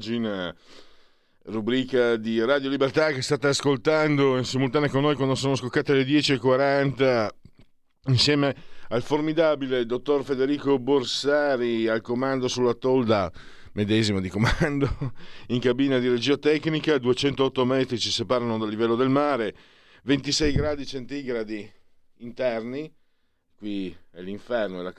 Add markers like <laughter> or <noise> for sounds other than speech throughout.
Pagina rubrica di Radio Libertà che state ascoltando in simultanea con noi quando sono scoccate le 10.40 insieme al formidabile dottor Federico Borsari al comando sulla tolda medesima di comando in cabina di regia tecnica. 208 metri ci separano dal livello del mare 26 gradi centigradi interni. Qui è l'inferno è la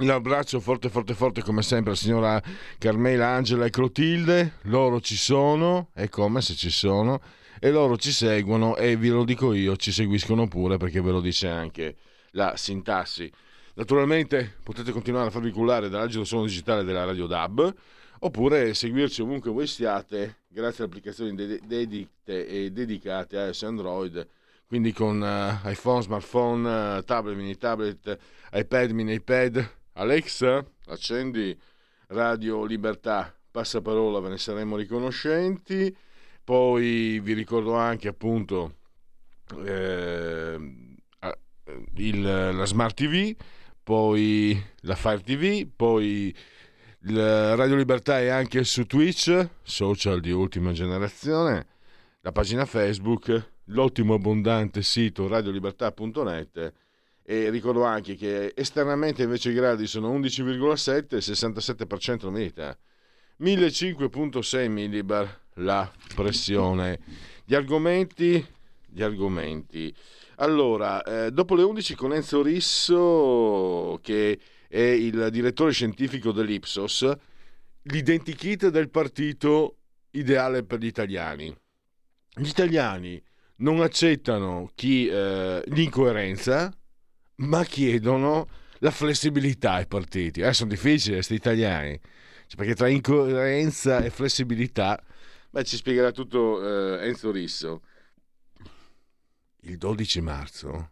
Cayenne L'abbraccio forte, forte, forte come sempre la signora Carmela, Angela e Clotilde. Loro ci sono, è come se ci sono, e loro ci seguono e vi lo dico io, ci seguiscono pure perché ve lo dice anche la sintassi. Naturalmente potete continuare a farvi cullare dall'agito suono digitale della Radio DAB oppure seguirci ovunque voi siate grazie alle applicazioni dedicate e dedicate a Android quindi con uh, iPhone, smartphone, uh, tablet, mini tablet, iPad, mini iPad, Alexa, accendi Radio Libertà, passaparola, ve ne saremo riconoscenti. Poi vi ricordo anche appunto eh, il, la Smart TV, poi la Fire TV, poi Radio Libertà è anche su Twitch, social di ultima generazione, la pagina Facebook, l'ottimo abbondante sito radiolibertà.net e ricordo anche che esternamente invece i gradi sono 11,7 e 67% l'umidità. 1500.6 millibar la pressione. Gli argomenti, gli argomenti. Allora, eh, dopo le 11 con Enzo Risso, che è il direttore scientifico dell'Ipsos, l'identikit del partito ideale per gli italiani. Gli italiani non accettano chi, eh, l'incoerenza, ma chiedono la flessibilità ai partiti. Eh, sono difficili questi italiani, cioè, perché tra incoerenza e flessibilità, beh, ci spiegherà tutto eh, Enzo Risso. Il 12 marzo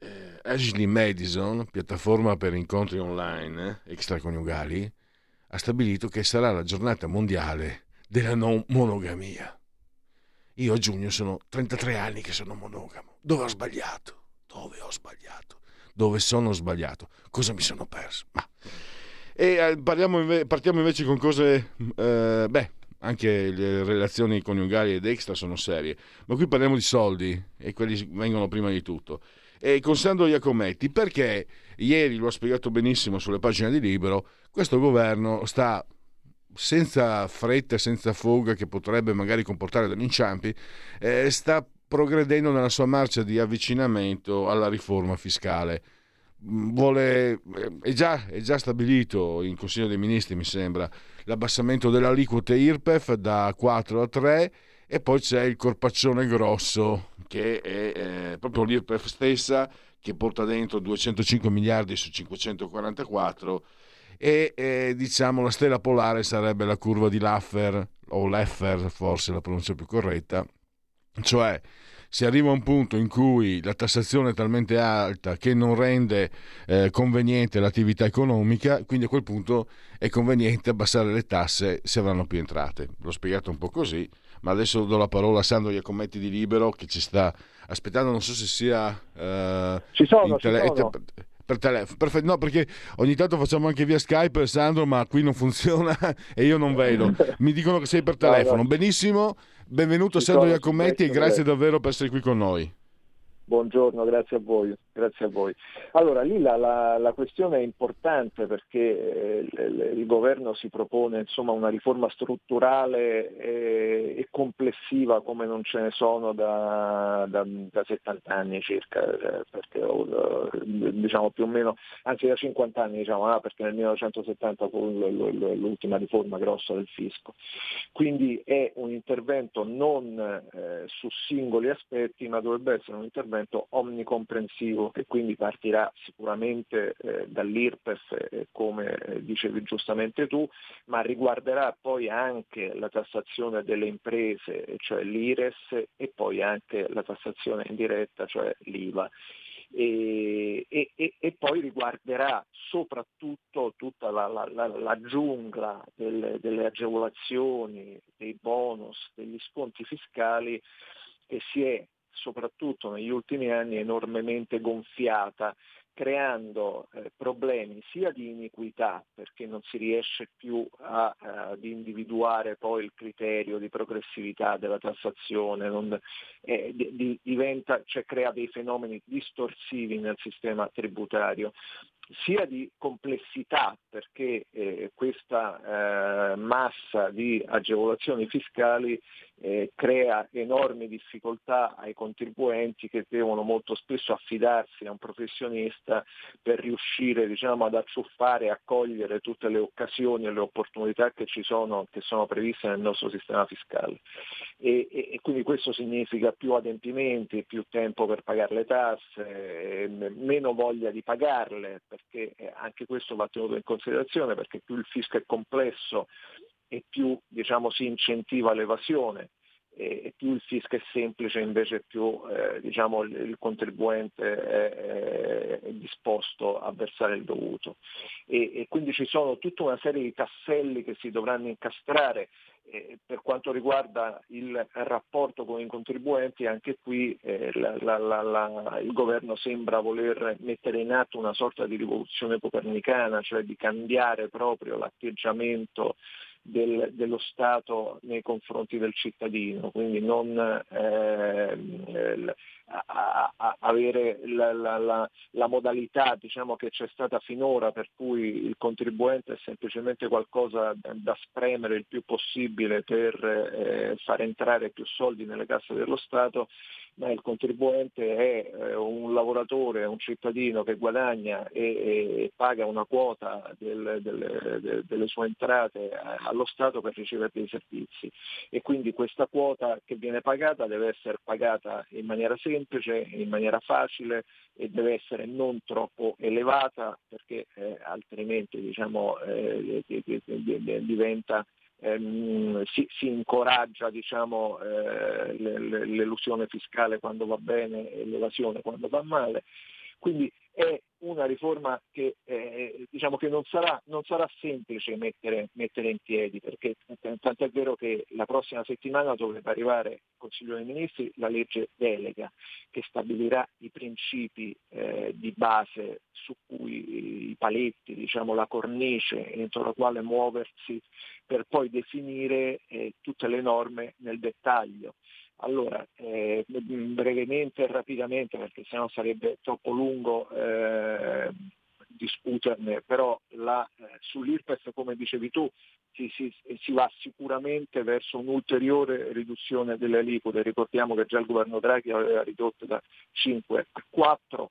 eh, Ashley Madison, piattaforma per incontri online eh, extraconiugali, ha stabilito che sarà la giornata mondiale della non monogamia. Io a giugno sono 33 anni che sono monogamo. Dove ho sbagliato? Dove ho sbagliato? Dove sono sbagliato? Cosa mi sono perso? Ma... E eh, inve- partiamo invece con cose... Eh, beh, anche le relazioni coniugali ed extra sono serie, ma qui parliamo di soldi e quelli vengono prima di tutto. E con Sandro Iacometti, perché ieri lo ha spiegato benissimo sulle pagine di Libero, questo governo sta senza fretta senza foga che potrebbe magari comportare degli inciampi, eh, sta progredendo nella sua marcia di avvicinamento alla riforma fiscale. Mm, vuole, eh, è, già, è già stabilito in Consiglio dei Ministri, mi sembra, l'abbassamento delle aliquote IRPEF da 4 a 3 e poi c'è il corpaccione grosso che è eh, proprio l'IRPEF stessa che porta dentro 205 miliardi su 544 e eh, diciamo la stella polare sarebbe la curva di Laffer o Leffer forse la pronuncia più corretta cioè si arriva a un punto in cui la tassazione è talmente alta che non rende eh, conveniente l'attività economica, quindi a quel punto è conveniente abbassare le tasse se avranno più entrate. L'ho spiegato un po' così, ma adesso do la parola a Sandro Iacometti di Libero che ci sta aspettando, non so se sia... Eh, ci sono, tele- ci sono per telefono. Perfetto, no, perché ogni tanto facciamo anche via Skype, Sandro, ma qui non funziona <laughs> e io non vedo. Mi dicono che sei per telefono. Benissimo, benvenuto Sandro Iacometti e grazie davvero per essere qui con noi. Buongiorno, grazie a voi. Grazie a voi. Allora, lì la, la, la questione è importante perché eh, il, il, governo si propone insomma, una riforma strutturale e, e, complessiva come non ce ne sono da, da, da 70 anni circa, eh, perché, diciamo più o meno, anzi da 50 anni, diciamo, ah, perché nel 1970 fu l'ultima riforma grossa del fisco. Quindi è un intervento non eh, su singoli aspetti, ma dovrebbe essere un intervento omnicomprensivo che quindi partirà sicuramente eh, dall'IRPEF, eh, come eh, dicevi giustamente tu, ma riguarderà poi anche la tassazione delle imprese, cioè l'IRES, e poi anche la tassazione indiretta, cioè l'IVA. E, e, e poi riguarderà soprattutto tutta la, la, la, la giungla delle, delle agevolazioni, dei bonus, degli sconti fiscali che si è soprattutto negli ultimi anni enormemente gonfiata creando eh, problemi sia di iniquità perché non si riesce più a, uh, ad individuare poi il criterio di progressività della tassazione, non, eh, di, diventa, cioè crea dei fenomeni distorsivi nel sistema tributario sia di complessità perché eh, questa eh, massa di agevolazioni fiscali eh, crea enormi difficoltà ai contribuenti che devono molto spesso affidarsi a un professionista per riuscire diciamo, ad acciuffare e accogliere tutte le occasioni e le opportunità che ci sono, che sono previste nel nostro sistema fiscale. E, e, e quindi questo significa più adempimenti, più tempo per pagare le tasse, eh, meno voglia di pagarle, perché eh, anche questo va tenuto in considerazione, perché più il fisco è complesso e più diciamo, si incentiva l'evasione e più il fisco è semplice invece più eh, diciamo, il, contribuente è, è, disposto a versare il dovuto. E, e, quindi ci sono tutta una serie di tasselli che si dovranno incastrare eh, per quanto riguarda il rapporto con i contribuenti, anche qui eh, la, la, la, il governo sembra voler mettere in atto una sorta di rivoluzione copernicana, cioè di cambiare proprio l'atteggiamento del, dello Stato nei confronti del cittadino, quindi non eh, a, a avere la, la, la, la modalità diciamo, che c'è stata finora per cui il contribuente è semplicemente qualcosa da, spremere il più possibile per eh, far entrare più soldi nelle casse dello Stato, ma il contribuente è eh, un lavoratore, un cittadino che guadagna e, e paga una quota del, del, de, delle sue entrate allo Stato per ricevere dei servizi. E quindi questa quota che viene pagata deve essere pagata in maniera semplice, in maniera facile e deve essere non troppo elevata perché eh, altrimenti diciamo, eh, diventa ehm, si, si, incoraggia diciamo, eh, l'elusione fiscale quando va bene e l'evasione quando va male. Quindi è una riforma che, eh, diciamo che non, sarà, non sarà, semplice mettere, mettere, in piedi, perché tanto è vero che la prossima settimana dovrebbe arrivare il Consiglio dei Ministri la legge delega che stabilirà i principi eh, di base su cui i paletti, diciamo, la cornice entro la quale muoversi per poi definire eh, tutte le norme nel dettaglio. Allora, eh, brevemente e rapidamente, perché sennò sarebbe troppo lungo eh, discuterne, però la, eh, sull'IRPEF, come dicevi tu, si, si, si, va sicuramente verso un'ulteriore riduzione delle aliquote. Ricordiamo che già il governo Draghi aveva ridotto da 5 a 4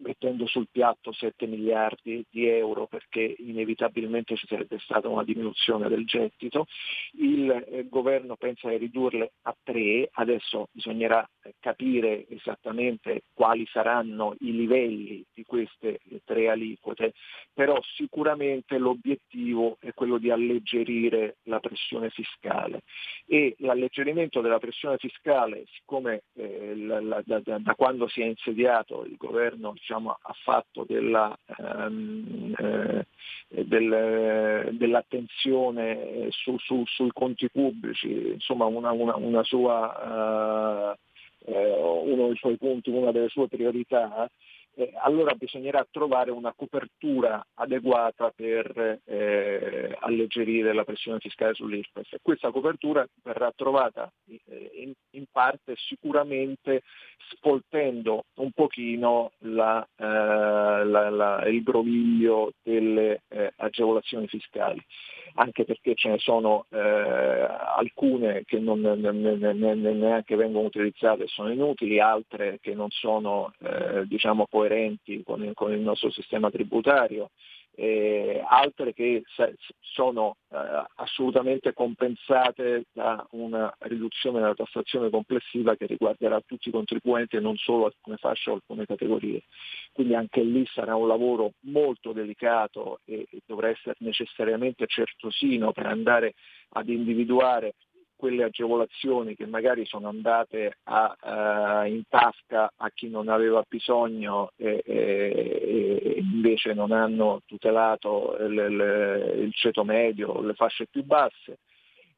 mettendo sul piatto 7 miliardi di euro perché inevitabilmente ci sarebbe stata una diminuzione del gettito. Il eh, governo pensa di ridurle a 3, adesso bisognerà eh, capire esattamente quali saranno i livelli di queste eh, tre aliquote, però sicuramente l'obiettivo è quello di alleggerire la pressione fiscale e l'alleggerimento della pressione fiscale, siccome la, la, da, da, quando si è insediato il governo diciamo, ha fatto della, ehm, eh, del, dell'attenzione su, su, sui conti pubblici, insomma una, una, una sua, uh, uno dei suoi punti, una delle sue priorità, eh, allora bisognerà trovare una copertura adeguata per eh, alleggerire la pressione fiscale sull'IRPEF. Questa copertura verrà trovata eh, in, in, parte sicuramente spoltendo un pochino la, eh, la, la, il groviglio delle eh, agevolazioni fiscali, anche perché ce ne sono eh, alcune che non, neanche vengono utilizzate e sono inutili, altre che non sono diciamo, coerenti con il, con il nostro sistema tributario, eh, altre che sono eh, assolutamente compensate da una riduzione della tassazione complessiva che riguarderà tutti i contribuenti e non solo alcune fasce o alcune categorie. Quindi anche lì sarà un lavoro molto delicato e, e dovrà essere necessariamente certosino per andare ad individuare quelle agevolazioni che magari sono andate a, uh, in tasca a chi non aveva bisogno e, e, e invece non hanno tutelato il, il, il ceto medio, le fasce più basse.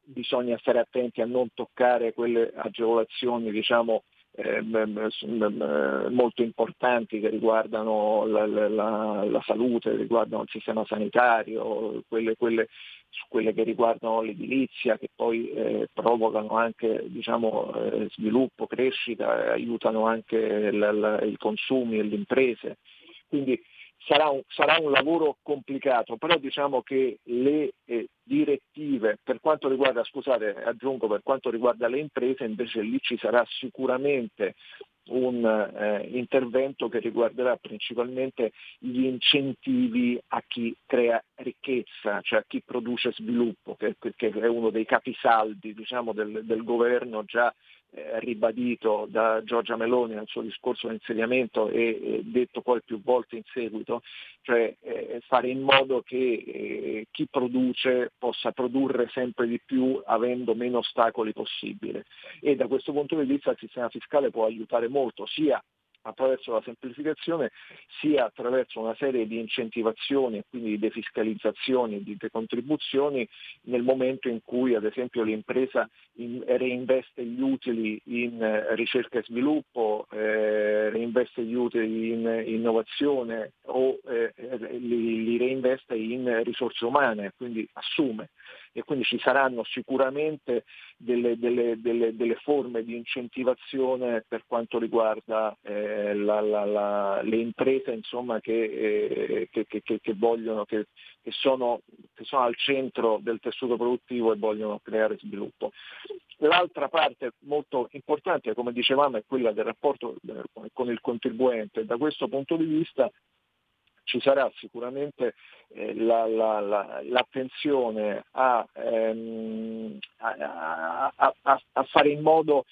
Bisogna stare attenti a non toccare quelle agevolazioni diciamo, eh, molto importanti che riguardano la, la, la, salute, riguardano il sistema sanitario, quelle, quelle, quelle che riguardano l'edilizia, che poi eh, provocano anche diciamo, eh, sviluppo, crescita, aiutano anche i consumi e le imprese. Quindi sarà un, sarà un, lavoro complicato, però diciamo che le eh, direttive per quanto riguarda, scusate, aggiungo per quanto riguarda le imprese, invece lì ci sarà sicuramente un eh, intervento che riguarderà principalmente gli incentivi a chi crea ricchezza, cioè a chi produce sviluppo, che, che è uno dei capisaldi diciamo, del, del governo già eh, ribadito da Giorgia Meloni nel suo discorso di insediamento e detto poi più volte in seguito, cioè eh, fare in modo che eh, chi produce possa produrre sempre di più avendo meno ostacoli possibile. E da questo punto di vista il sistema fiscale può aiutare molto sia attraverso la semplificazione sia attraverso una serie di incentivazioni e quindi di defiscalizzazioni e di decontribuzioni nel momento in cui ad esempio l'impresa in, reinveste gli utili in eh, ricerca e sviluppo, eh, reinveste gli utili in innovazione o eh, li, li reinveste in risorse umane, quindi assume e quindi ci saranno sicuramente delle, delle, delle, delle forme di incentivazione per quanto riguarda eh, la, la, la, le imprese insomma, che, eh, che, che, che, vogliono, che, sono, che sono al centro del tessuto produttivo e vogliono creare sviluppo. L'altra parte molto importante, come dicevamo, è quella del rapporto eh, con il contribuente. Da questo punto di vista ci sarà sicuramente eh, la, la, la, l'attenzione a, ehm, a, a, a, fare in modo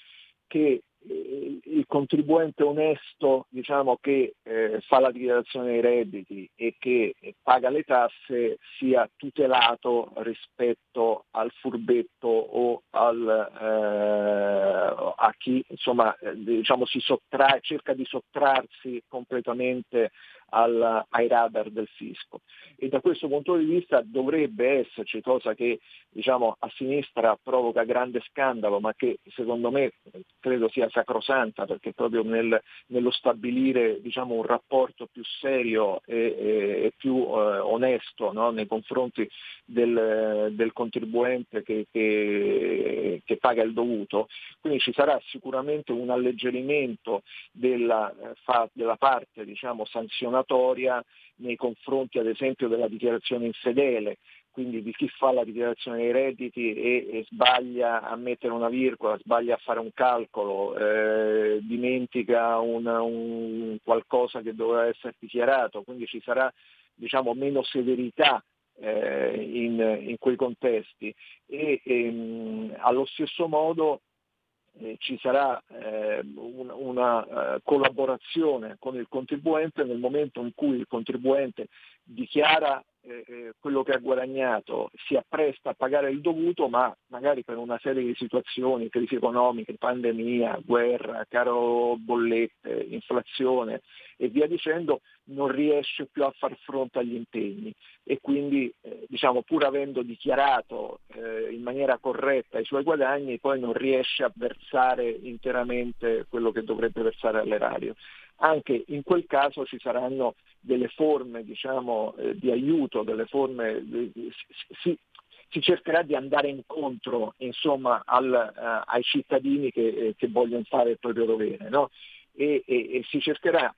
che eh, il contribuente onesto diciamo, che eh, fa la dichiarazione dei redditi e che paga le tasse sia tutelato rispetto al furbetto o al, eh, a chi insomma, eh, diciamo, sottrae, cerca di sottrarsi completamente al, ai radar del fisco. E da questo punto di vista dovrebbe esserci, cosa che diciamo, a sinistra provoca grande scandalo, ma che secondo me credo sia sacrosanta, perché proprio nel, nello stabilire diciamo, un rapporto più serio e, e, e più eh, onesto no? nei confronti del, del contribuente che, che, che, paga il dovuto, quindi ci sarà sicuramente un alleggerimento della, eh, della parte diciamo, sanzionata sanzionatoria nei confronti ad esempio della dichiarazione infedele, quindi di chi fa la dichiarazione dei redditi e, e sbaglia a mettere una virgola, sbaglia a fare un calcolo, eh, dimentica un, un qualcosa che doveva essere dichiarato, quindi ci sarà diciamo, meno severità eh, in, in, quei contesti. E ehm, allo stesso modo eh, ci sarà eh, una, una uh, collaborazione con il contribuente nel momento in cui il contribuente dichiara eh, eh, quello che ha guadagnato, si appresta a pagare il dovuto, ma magari per una serie di situazioni, crisi economiche, pandemia, guerra, caro bollette, inflazione e via dicendo, non riesce più a far fronte agli impegni e quindi eh, diciamo, pur avendo dichiarato eh, in maniera corretta i suoi guadagni, poi non riesce a versare interamente quello che dovrebbe versare all'erario. Anche in quel caso ci saranno delle forme diciamo, eh, di aiuto, delle forme, si, si, cercherà di andare incontro insomma, al, uh, ai cittadini che, eh, che, vogliono fare il proprio dovere. No? E, e, e, si cercherà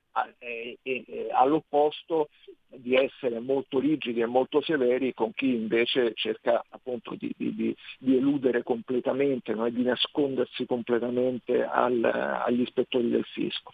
all'opposto di essere molto rigidi e molto severi con chi invece cerca appunto di, di, di eludere completamente no? di nascondersi completamente al, agli ispettori del fisco.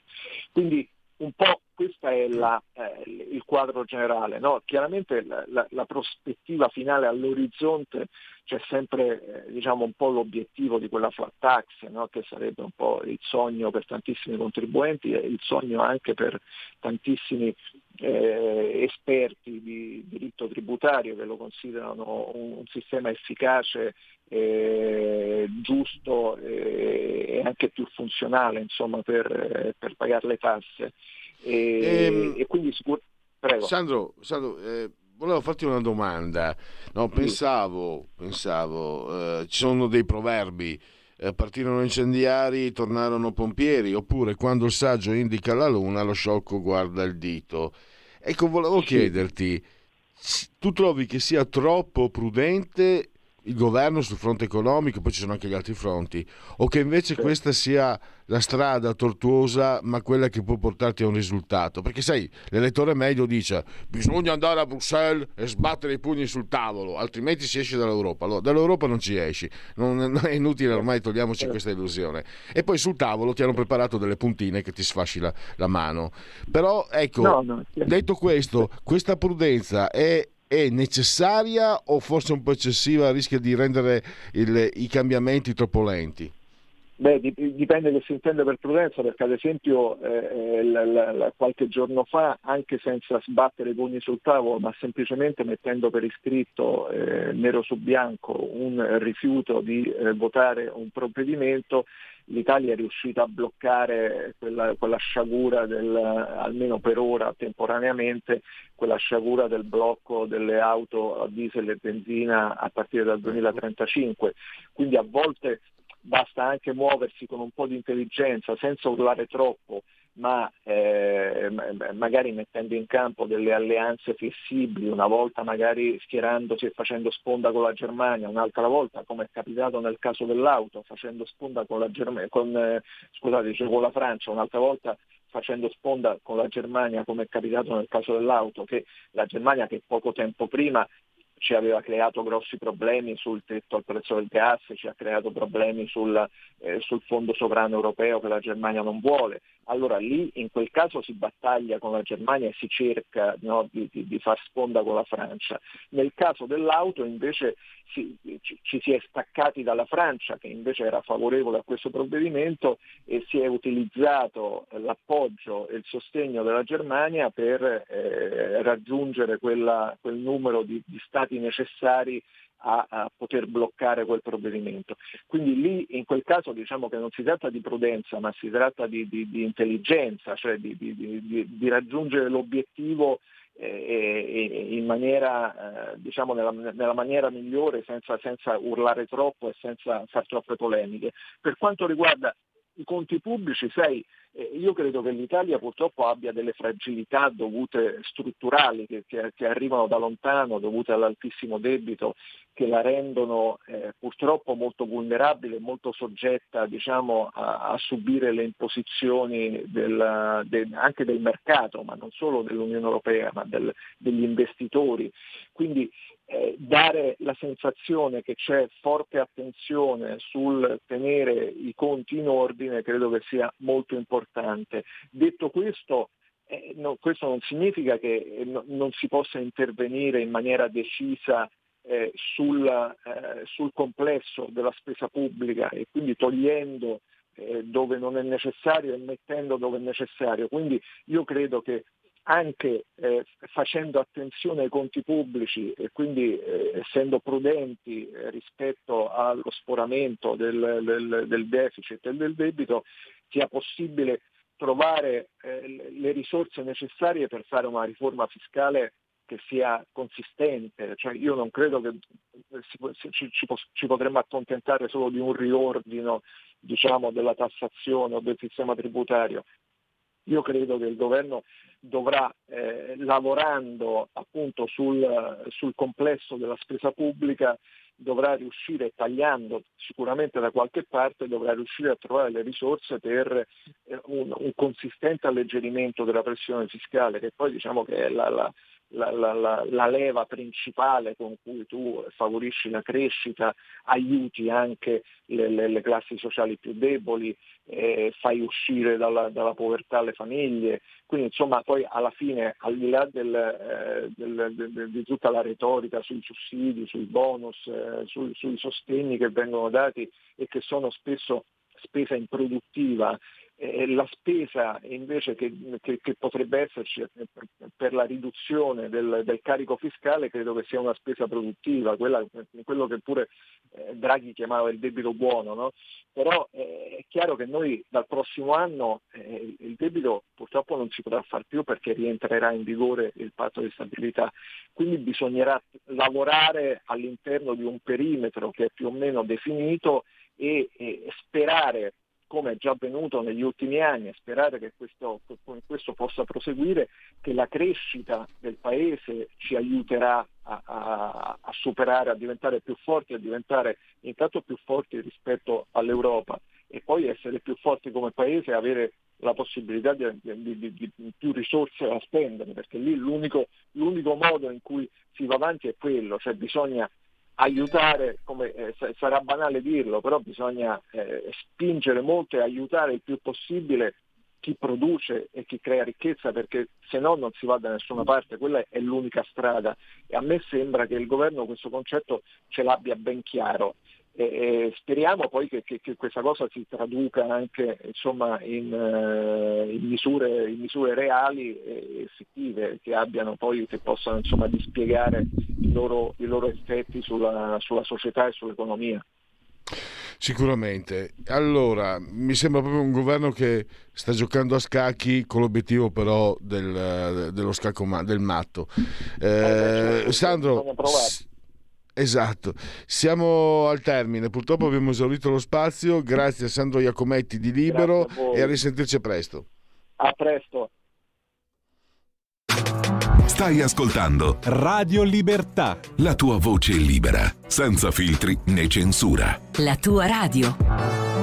Quindi un po' questo è la, eh, il quadro generale. No? Chiaramente la, la, la, prospettiva finale all'orizzonte c'è sempre eh, diciamo, un po' l'obiettivo di quella flat tax, no? che sarebbe un po' il sogno per tantissimi contribuenti e il sogno anche per tantissimi eh, esperti di diritto tributario che lo considerano un, un sistema efficace, eh, giusto eh, e anche più funzionale insomma, per, per pagare le tasse. E, ehm, e quindi sicur- Prego. Sandro, Sandro eh, volevo farti una domanda. No, pensavo, pensavo eh, ci sono dei proverbi. Eh, partirono incendiari, tornarono pompieri, oppure quando il saggio indica la luna, lo sciocco guarda il dito. Ecco, volevo chiederti, tu trovi che sia troppo prudente il governo sul fronte economico, poi ci sono anche gli altri fronti, o che invece questa sia la strada tortuosa ma quella che può portarti a un risultato? Perché sai, l'elettore medio dice bisogna andare a Bruxelles e sbattere i pugni sul tavolo, altrimenti si esce dall'Europa. Allora, dall'Europa non ci esci, non, non è inutile ormai togliamoci questa illusione. E poi sul tavolo ti hanno preparato delle puntine che ti sfasci la, la mano. Però ecco, no, no, detto questo, questa prudenza è è necessaria o forse un po' eccessiva, rischia di rendere il, i cambiamenti troppo lenti? Beh, dipende che si intende per prudenza, perché ad esempio eh, la, la, la, qualche giorno fa, anche senza sbattere i pugni sul tavolo, ma semplicemente mettendo per iscritto eh, nero su bianco un rifiuto di eh, votare un provvedimento, l'Italia è riuscita a bloccare quella, quella sciagura, del, almeno per ora temporaneamente, quella sciagura del blocco delle auto a diesel e benzina a partire dal 2035. Quindi a volte basta anche muoversi con un po' di intelligenza senza urlare troppo ma eh, magari mettendo in campo delle alleanze flessibili, una volta magari schierandosi e facendo sponda con la Germania, un'altra volta, come è capitato nel caso dell'auto, facendo sponda con la, Germ- con, eh, scusate, cioè con la Francia, un'altra volta facendo sponda con la Germania come è capitato nel caso dell'auto, che la Germania che poco tempo prima ci aveva creato grossi problemi sul tetto al prezzo del gas, ci ha creato problemi sul, eh, sul fondo sovrano europeo che la Germania non vuole. Allora lì in quel caso si battaglia con la Germania e si cerca no, di, di, di, far sponda con la Francia. Nel caso dell'auto invece si, ci, ci, si è staccati dalla Francia che invece era favorevole a questo provvedimento e si è utilizzato l'appoggio e il sostegno della Germania per eh, raggiungere quella, quel numero di, di stati necessari a, a, poter bloccare quel provvedimento. Quindi lì in quel caso diciamo che non si tratta di prudenza ma si tratta di, di, di intelligenza, cioè di, di raggiungere l'obiettivo eh, in maniera, eh, diciamo nella, nella, maniera migliore senza, senza urlare troppo e senza fare troppe polemiche. Per quanto riguarda i conti pubblici, sai, eh, io credo che l'Italia purtroppo abbia delle fragilità dovute strutturali che, che, che arrivano da lontano, dovute all'altissimo debito, che la rendono eh, purtroppo molto vulnerabile molto soggetta diciamo, a, a, subire le imposizioni del, de, anche del mercato, ma non solo dell'Unione Europea, ma del, degli investitori. Quindi eh, dare la sensazione che c'è forte attenzione sul tenere i conti in ordine credo che sia molto importante. Detto questo, eh, no, questo non significa che eh, no, non si possa intervenire in maniera decisa eh, sul, sul, complesso della spesa pubblica e quindi togliendo dove non è necessario e mettendo dove è necessario. Quindi io credo che anche eh, facendo attenzione ai conti pubblici e quindi eh, essendo prudenti eh, rispetto allo sporamento del, del, del, deficit e del debito, sia possibile trovare eh, le risorse necessarie per fare una riforma fiscale che sia consistente. Cioè io non credo che ci, ci, ci, potremmo accontentare solo di un riordino diciamo, della tassazione o del sistema tributario Io credo che il governo dovrà, eh, lavorando appunto sul, sul complesso della spesa pubblica, dovrà riuscire, tagliando sicuramente da qualche parte, dovrà riuscire a trovare le risorse per eh, un, un consistente alleggerimento della pressione fiscale, che poi diciamo che è la, la, la, la, la, leva principale con cui tu favorisci la crescita, aiuti anche le, le, le classi sociali più deboli, eh, fai uscire dalla, dalla, povertà le famiglie. Quindi insomma poi alla fine, al di là del, eh, del, del, di tutta la retorica sui sussidi, sui bonus, eh, sui, sui sostegni che vengono dati e che sono spesso spesa improduttiva, la spesa invece che, che, che, potrebbe esserci per la riduzione del, del, carico fiscale credo che sia una spesa produttiva, quella, quello che pure eh, Draghi chiamava il debito buono, no? però eh, è chiaro che noi dal prossimo anno eh, il debito purtroppo non si potrà fare più perché rientrerà in vigore il patto di stabilità, quindi bisognerà lavorare all'interno di un perimetro che è più o meno definito e, e sperare come è già avvenuto negli ultimi anni, e sperare che questo, questo, possa proseguire, che la crescita del Paese ci aiuterà a, a, a, superare, a diventare più forti, a diventare intanto più forti rispetto all'Europa. E poi essere più forti come Paese e avere la possibilità di, di, di, di, più risorse da spendere, perché lì l'unico, l'unico modo in cui si va avanti è quello, cioè bisogna aiutare, come eh, sarà banale dirlo, però bisogna eh, spingere molto e aiutare il più possibile chi produce e chi crea ricchezza perché se no non si va da nessuna parte, quella è l'unica strada. E a me sembra che il governo questo concetto ce l'abbia ben chiaro e, speriamo poi che, che, che, questa cosa si traduca anche insomma, in, uh, in, misure, in, misure, reali e effettive che, abbiano poi, che possano insomma, dispiegare i loro, i loro effetti sulla, sulla società e sull'economia. Sicuramente. Allora, mi sembra proprio un governo che sta giocando a scacchi con l'obiettivo però del, dello scacco ma, del matto. Eh, eh, certo, Sandro, Esatto, siamo al termine, purtroppo abbiamo esaurito lo spazio, grazie a Sandro Iacometti di Libero a e a risentirci presto. A presto. Stai ascoltando Radio Libertà, la tua voce libera, senza filtri né censura. La tua radio.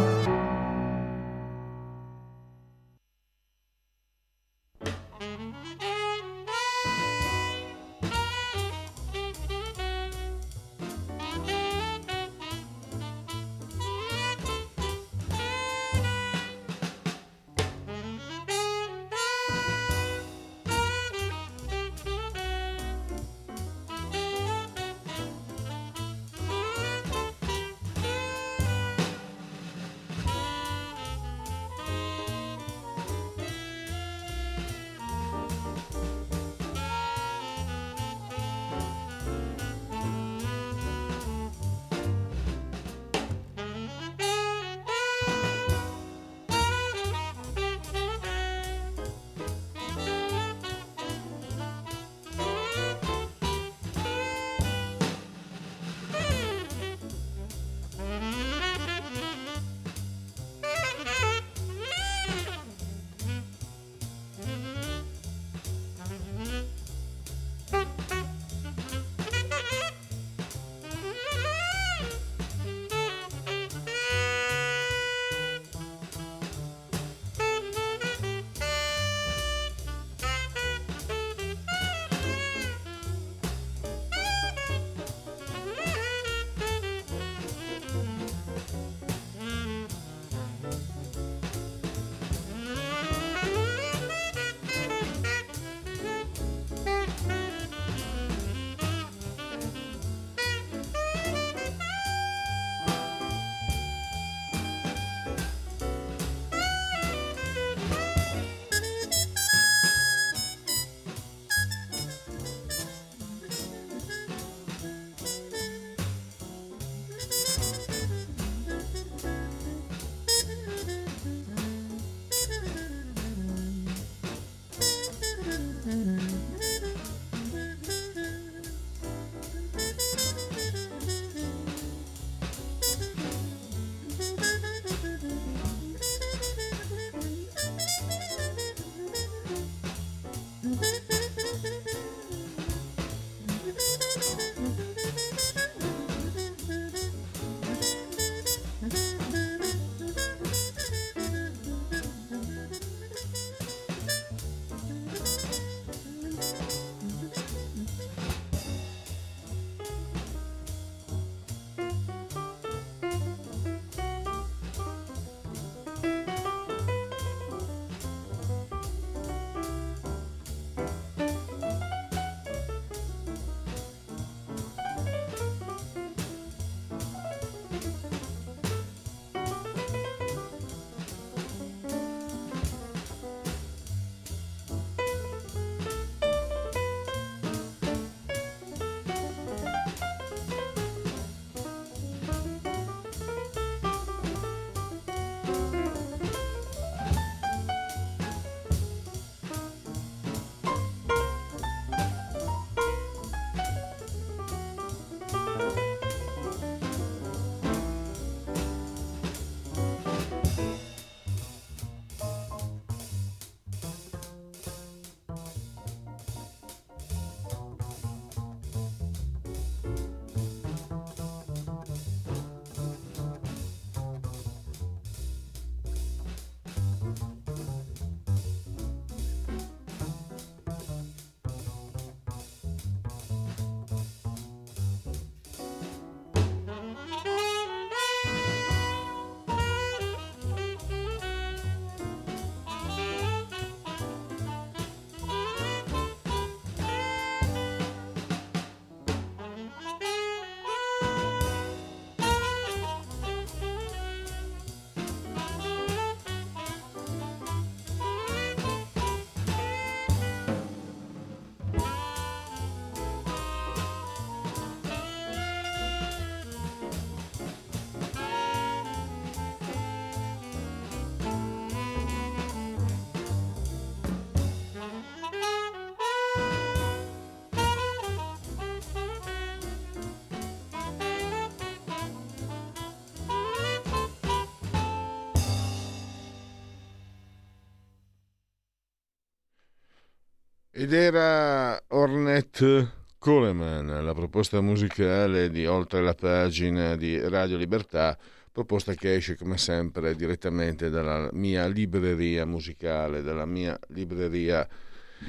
Ed era Ornette Coleman, la proposta musicale di Oltre la pagina di Radio Libertà, proposta che esce come sempre direttamente dalla mia libreria musicale, dalla mia libreria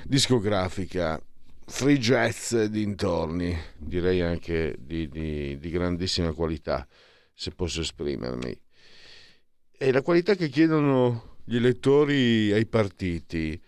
discografica, free jazz dintorni, direi anche di, di, di grandissima qualità, se posso esprimermi. E la qualità che chiedono gli elettori ai partiti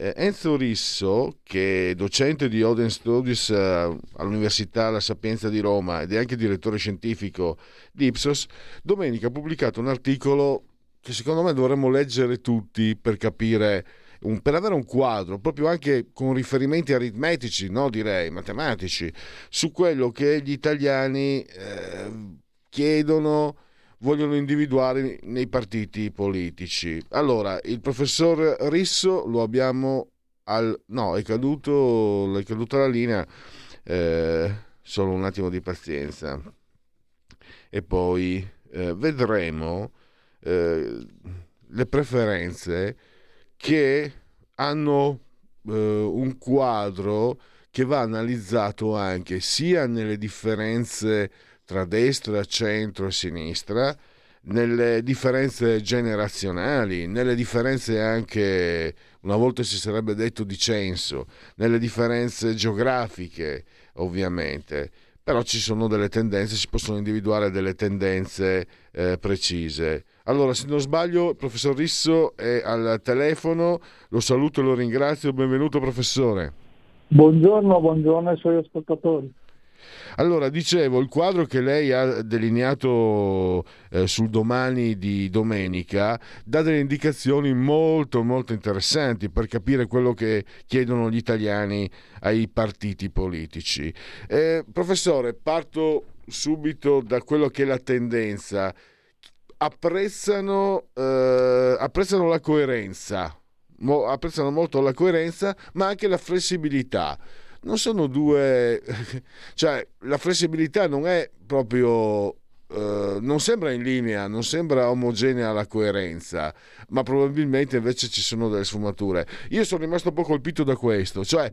Enzo Risso, che è docente di Oden Studies eh, all'Università La Sapienza di Roma ed è anche direttore scientifico di Ipsos, domenica ha pubblicato un articolo che secondo me dovremmo leggere tutti per capire, un, per avere un quadro, proprio anche con riferimenti aritmetici, no direi matematici, su quello che gli italiani eh, chiedono vogliono individuare nei partiti politici. Allora, il professor Risso lo abbiamo al... no, è caduto, è caduta la linea, eh, solo un attimo di pazienza. E poi eh, vedremo eh, le preferenze che hanno eh, un quadro che va analizzato anche sia nelle differenze tra destra, centro e sinistra, nelle differenze generazionali, nelle differenze anche, una volta si sarebbe detto di censo, nelle differenze geografiche, ovviamente. Però ci sono delle tendenze, si possono individuare delle tendenze eh, precise. Allora, se non sbaglio, il professor Risso è al telefono, lo saluto e lo ringrazio. Benvenuto, professore. Buongiorno, buongiorno ai suoi ascoltatori. Allora, dicevo, il quadro che lei ha delineato eh, sul domani di domenica dà delle indicazioni molto, molto interessanti per capire quello che chiedono gli italiani ai partiti politici. Eh, professore, parto subito da quello che è la tendenza. Apprezzano, eh, apprezzano la coerenza, apprezzano molto la coerenza, ma anche la flessibilità non sono due... <laughs> cioè la flessibilità non è proprio... Uh, non sembra in linea, non sembra omogenea la coerenza, ma probabilmente invece ci sono delle sfumature. Io sono rimasto un po' colpito da questo, cioè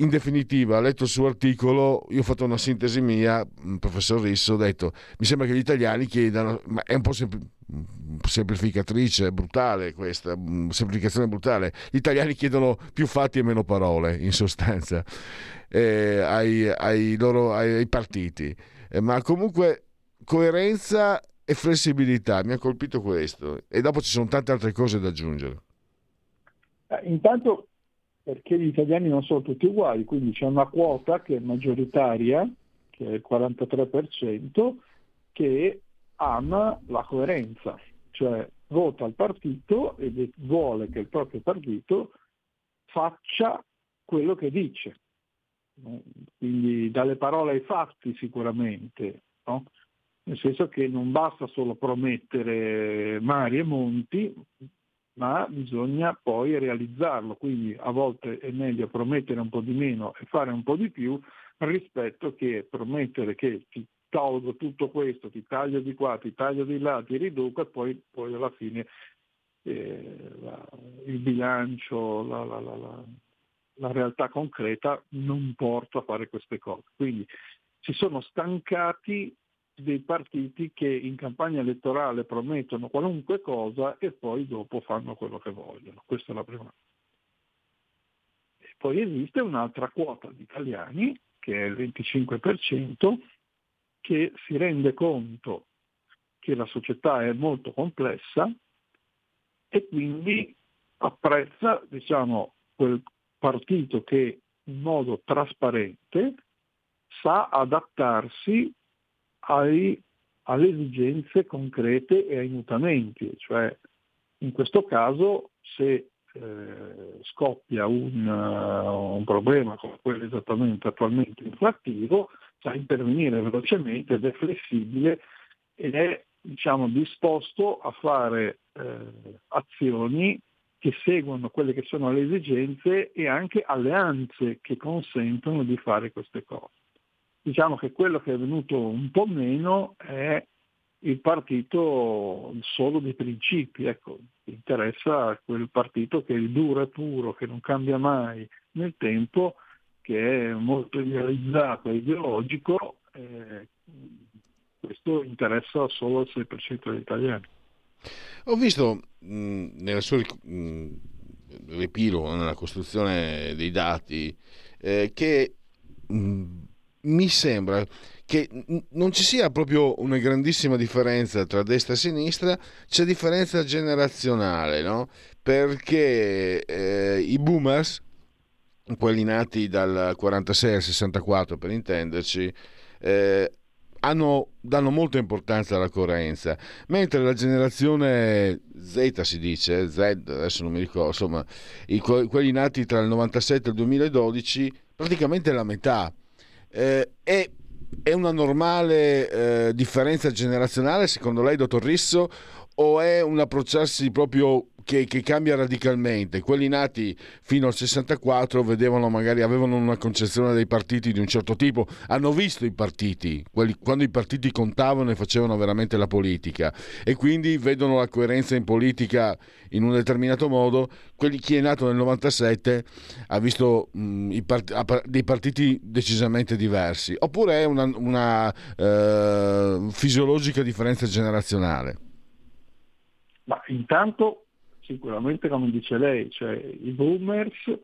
in definitiva, letto il suo articolo, io ho fatto una sintesi mia, professor Risso, ho detto, mi sembra che gli italiani chiedano, ma è un po' sempl- semplificatrice, brutale questa, mm, semplificazione brutale, gli italiani chiedono più fatti e meno parole, in sostanza, eh, ai, ai, loro, ai, partiti, eh, ma comunque coerenza e flessibilità, mi ha colpito questo, e dopo ci sono tante altre cose da aggiungere. Eh, intanto perché gli italiani non sono tutti uguali, quindi c'è una quota che è maggioritaria, che è il 43%, che ama la coerenza, cioè vota il partito e vuole che il proprio partito faccia quello che dice. Quindi dalle parole ai fatti sicuramente, no? nel senso che non basta solo promettere mari e monti, ma bisogna poi realizzarlo, quindi a volte è meglio promettere un po' di meno e fare un po' di più rispetto che promettere che ti tolgo tutto questo, ti taglio di qua, ti taglio di là, ti riduco e poi, poi alla fine eh, la, il bilancio, la, la, la, realtà concreta non porta a fare queste cose. Quindi si sono stancati dei partiti che in campagna elettorale promettono qualunque cosa e poi dopo fanno quello che vogliono. Questa è la prima. E poi esiste un'altra quota di italiani, che è il 25%, che si rende conto che la società è molto complessa e quindi apprezza diciamo, quel partito che in modo trasparente sa adattarsi ai, alle esigenze concrete e ai mutamenti, cioè in questo caso se eh, scoppia un, uh, un, problema come quello esattamente attualmente inflattivo, sa intervenire velocemente ed è flessibile ed è diciamo, disposto a fare eh, azioni che seguono quelle che sono le esigenze e anche alleanze che consentono di fare queste cose. Diciamo che quello che è venuto un po' meno è il partito solo dei principi, ecco, interessa quel partito che è duro e puro, che non cambia mai nel tempo, che è molto idealizzato e ideologico, eh, questo interessa solo il 6% degli italiani. Ho visto mh, nella sua mh, riepilogo, nella costruzione dei dati, eh, che mh, mi sembra che non ci sia proprio una grandissima differenza tra destra e sinistra, c'è differenza generazionale, no? Perché eh, i boomers, quelli nati dal 46 al 64 per intenderci, eh, hanno, danno molta importanza alla coerenza, mentre la generazione Z si dice, Z adesso non mi ricordo, insomma, i, quelli nati tra il 97 e il 2012, praticamente la metà eh, è, è, una normale eh, differenza generazionale secondo lei, dottor Risso, o è un approcciarsi proprio che, che, cambia radicalmente. Quelli nati fino al 64 vedevano magari avevano una concezione dei partiti di un certo tipo, hanno visto i partiti, quelli, quando i partiti contavano e facevano veramente la politica e quindi vedono la coerenza in politica in un determinato modo. Quelli, chi è nato nel 97 ha visto mh, part- dei partiti decisamente diversi, oppure è una, una uh, fisiologica differenza generazionale. Ma intanto sicuramente come dice lei, cioè i boomers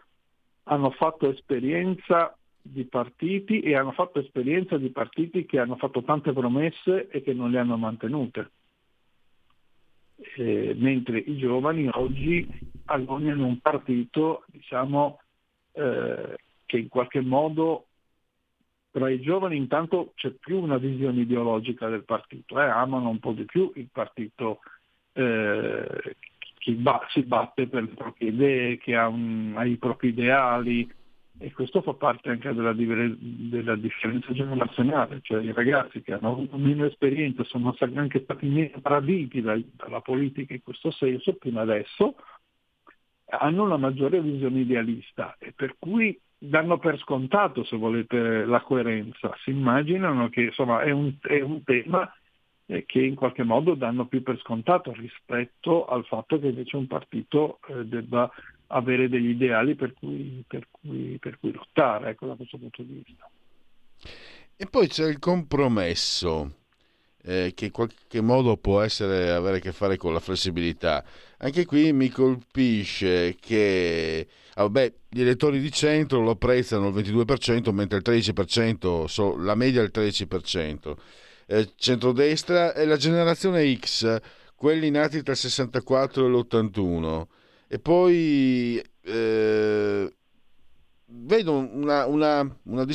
hanno fatto esperienza di partiti e hanno fatto esperienza di partiti che hanno fatto tante promesse e che non le hanno mantenute. Eh, mentre i giovani oggi agognano un partito diciamo, eh, che in qualche modo tra i giovani intanto c'è più una visione ideologica del partito, eh, amano un po' di più il partito eh, chi ba- si batte per le proprie idee, che ha, un, ha, i propri ideali e questo fa parte anche della, della, differenza generazionale, cioè i ragazzi che hanno avuto meno esperienza sono anche stati meno traditi dalla politica in questo senso, fino adesso, hanno una maggiore visione idealista e per cui danno per scontato, se volete, la coerenza. Si immaginano che insomma, è, un, è un tema eh, che in qualche modo danno più per scontato rispetto al fatto che invece un partito eh, debba avere degli ideali per cui, per cui, per cui lottare, ecco, da questo punto di vista. E poi c'è il compromesso. Eh, che in qualche modo può essere, avere a che fare con la flessibilità. Anche qui mi colpisce che ah, vabbè, gli elettori di centro lo apprezzano il 22%, mentre il 13%, so, la media è il 13%. Eh, centrodestra è la generazione X, quelli nati tra il 64 e l'81. E poi eh, vedo una, una, una,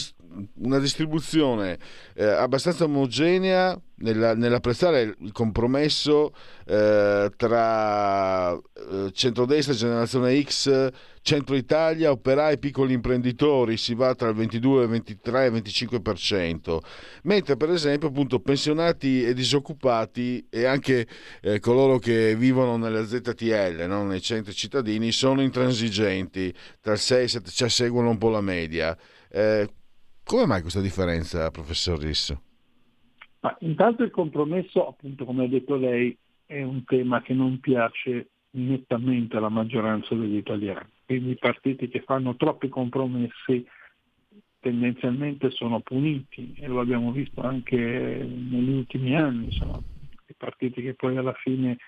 una distribuzione eh, abbastanza omogenea nella, nell'apprezzare il compromesso eh, tra eh, centrodestra, generazione X, centro Italia, operai piccoli imprenditori, si va tra il 22, 23 e 25%, mentre per esempio appunto pensionati e disoccupati e anche eh, coloro che vivono nelle ZTL, no? nei centri cittadini, sono intransigenti, tra il 6 e 7, cioè seguono un po' la media. Eh, come mai questa differenza, professor Risso? Ma intanto il compromesso, appunto come ha detto lei, è un tema che non piace nettamente alla maggioranza degli italiani. Quindi i partiti che fanno troppi compromessi tendenzialmente sono puniti e lo abbiamo visto anche negli ultimi anni, insomma, i partiti che poi alla fine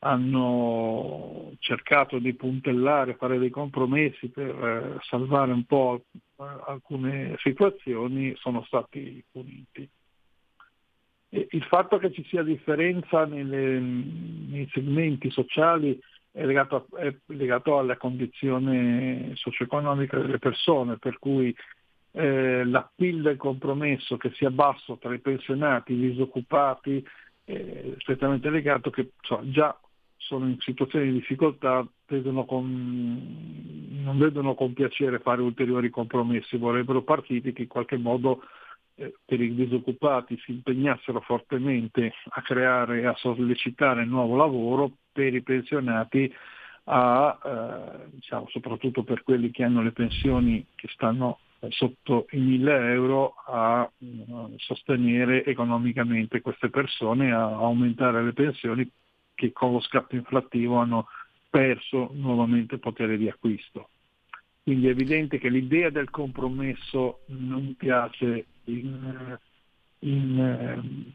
hanno cercato di puntellare, fare dei compromessi per eh, salvare un po' alcune situazioni sono stati puniti. Il fatto che ci sia differenza nelle, nei segmenti sociali è legato, a, è legato, alla condizione socio-economica delle persone, per cui eh, l'appeal del compromesso che sia basso tra i pensionati i disoccupati è strettamente legato che cioè, già sono in situazioni di difficoltà, con, non vedono con piacere fare ulteriori compromessi, vorrebbero partiti che in qualche modo eh, per i disoccupati si impegnassero fortemente a creare e a sollecitare nuovo lavoro, per i pensionati a, eh, diciamo, soprattutto per quelli che hanno le pensioni che stanno sotto i 1000 euro, a uh, sostenere economicamente queste persone, a aumentare le pensioni che con lo scatto inflattivo hanno perso nuovamente potere di acquisto. Quindi è evidente che l'idea del compromesso non piace in, in,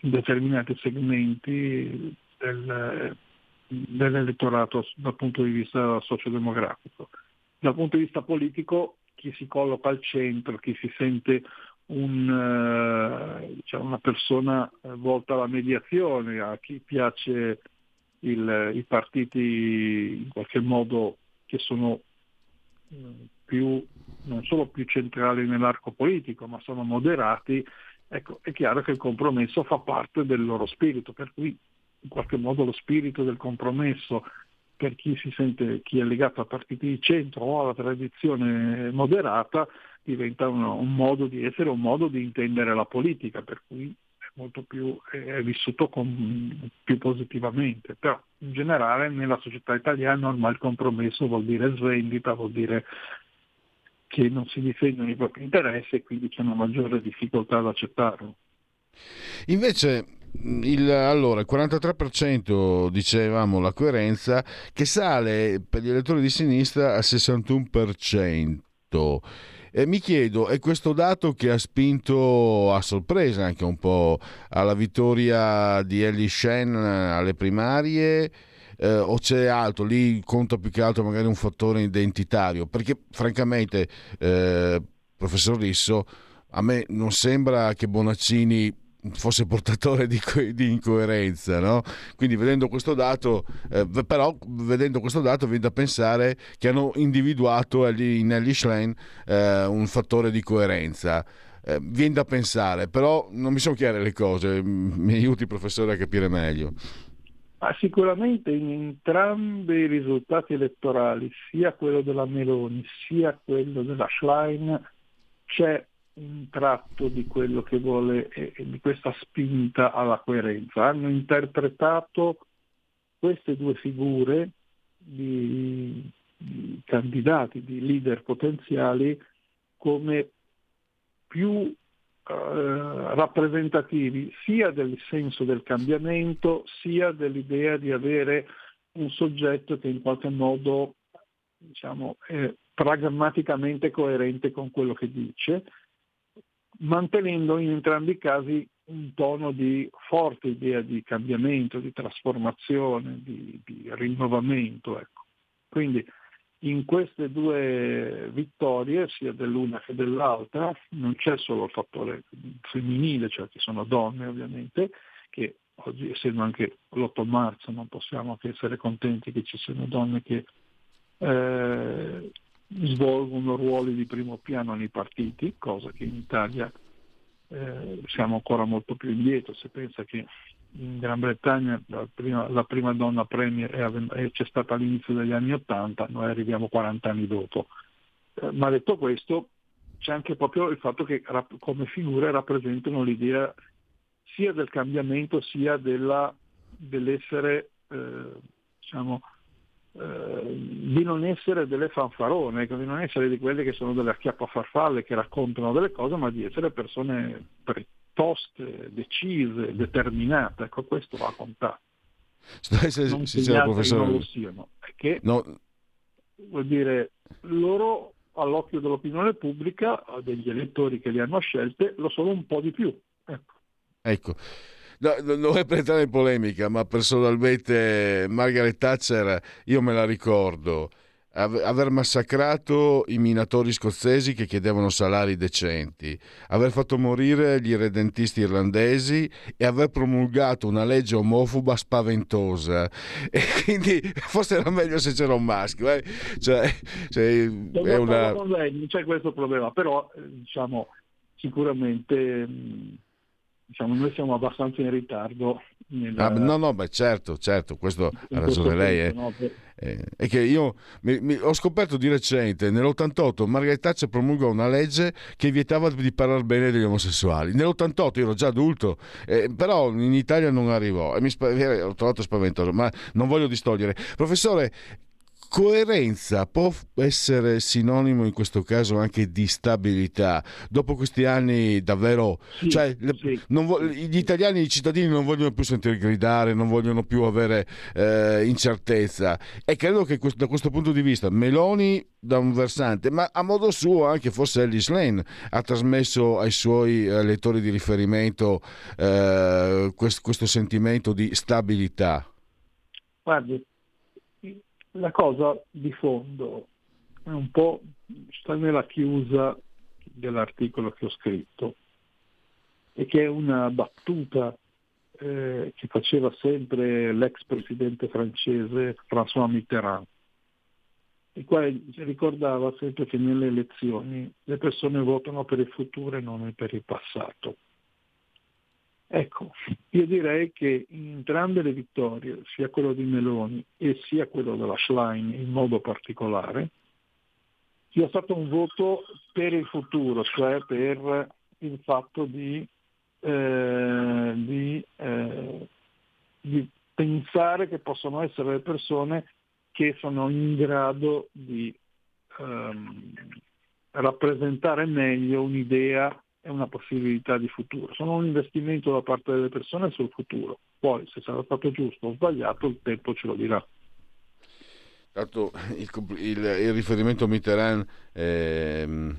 in determinati segmenti del, dell'elettorato dal punto di vista sociodemografico. Dal punto di vista politico chi si colloca al centro, chi si sente un, diciamo, una persona volta alla mediazione, a chi piace il, i partiti in qualche modo che sono più non solo più centrali nell'arco politico, ma sono moderati, ecco, è chiaro che il compromesso fa parte del loro spirito, per cui in qualche modo lo spirito del compromesso per chi si sente, chi è legato a partiti di centro o alla tradizione moderata, diventa un, un modo di essere, un modo di intendere la politica, per cui è molto più è vissuto con, più positivamente. Però in generale nella società italiana ormai il compromesso vuol dire svendita, vuol dire che non si difendono i propri interessi e quindi c'è una maggiore difficoltà ad accettarlo. Invece il, allora, il 43% dicevamo la coerenza che sale per gli elettori di sinistra al 61%. E mi chiedo, è questo dato che ha spinto a sorpresa anche un po' alla vittoria di Ellie Shen alle primarie? Eh, o c'è altro, lì conta più che altro magari un fattore identitario, perché francamente, eh, professor Risso, a me non sembra che Bonaccini fosse portatore di, di incoerenza, no? Quindi vedendo questo dato, eh, però vedendo questo dato viene da pensare che hanno individuato in Ellie Schlein eh, un fattore di coerenza. Eh, viene da pensare, però non mi sono chiare le cose, mi aiuti professore a capire meglio. Ma sicuramente in entrambi i risultati elettorali, sia quello della Meloni sia quello della Schlein, c'è un tratto di quello che vuole, eh, di questa spinta alla coerenza. Hanno interpretato queste due figure di, di candidati, di leader potenziali, come più eh, rappresentativi sia del senso del cambiamento sia dell'idea di avere un soggetto che in qualche modo diciamo, è pragmaticamente coerente con quello che dice, mantenendo in entrambi i casi un tono di forte idea di cambiamento, di trasformazione, di, di rinnovamento. Ecco. Quindi in queste due vittorie, sia dell'una che dell'altra, non c'è solo il fattore femminile, cioè che sono donne ovviamente, che oggi essendo anche l'8 marzo non possiamo che essere contenti che ci siano donne che eh, svolgono ruoli di primo piano nei partiti, cosa che in Italia eh, siamo ancora molto più indietro, se pensa che in Gran Bretagna la prima, la prima donna premier è, è, c'è stata all'inizio degli anni Ottanta, noi arriviamo 40 anni dopo. Eh, ma detto questo, c'è anche proprio il fatto che come figure rappresentano l'idea sia del cambiamento sia della, dell'essere eh, diciamo, eh, di non essere delle fanfarone, di non essere di quelle che sono delle acchiappafarfalle che raccontano delle cose, ma di essere persone toste, decise, determinate. Ecco, questo va a. Se, se, non se, professore... non lo siano, perché no. vuol dire loro all'occhio dell'opinione pubblica, degli elettori che li hanno scelte, lo sono un po' di più. Ecco. ecco. No, non vuoi per entrare in polemica, ma personalmente Margaret Thatcher, io me la ricordo, aver massacrato i minatori scozzesi che chiedevano salari decenti, aver fatto morire gli irredentisti irlandesi e aver promulgato una legge omofoba spaventosa. <laughs> E quindi forse era meglio se c'era un maschio. Eh? Cioè, cioè, è una... non c'è questo problema, però eh, diciamo sicuramente diciamo, noi siamo abbastanza in ritardo. Nella... Ah, no, no, beh, certo, certo, questo ha ragione lei. Eh. No? Eh, è che io mi, mi, ho scoperto di recente, nell'88 Margaret Thatcher promulgò una legge che vietava di parlare bene degli omosessuali. Nell'88 io ero già adulto, eh, però in Italia non arrivò e mi sp- ho trovato spaventoso, ma non voglio distogliere. Professore, coerenza può essere sinonimo in questo caso anche di stabilità. Dopo questi anni davvero sì, cioè, sì. vo- gli italiani i cittadini non vogliono più sentire gridare non vogliono più avere eh, incertezza. E credo che da questo punto di vista Meloni da un versante ma a modo suo anche forse Ellis Lane ha trasmesso ai suoi lettori di riferimento eh, questo, questo sentimento di stabilità. Guardi, la cosa di fondo è un po' sta nella chiusa dell'articolo che ho scritto e che è una battuta eh, che faceva sempre l'ex presidente francese François Mitterrand, il quale ricordava sempre che nelle elezioni le persone votano per il futuro e non per il passato. Ecco, io direi che in entrambe le vittorie, sia quello di Meloni e sia quello della Schlein in modo particolare, sia stato un voto per il futuro, cioè per il fatto di, eh, di, eh, di pensare che possono essere le persone che sono in grado di ehm, rappresentare meglio un'idea una possibilità di futuro, sono un investimento da parte delle persone sul futuro. Poi se sarà stato giusto o sbagliato il tempo ce lo dirà. Tanto il, il, il riferimento a Mitterrand eh,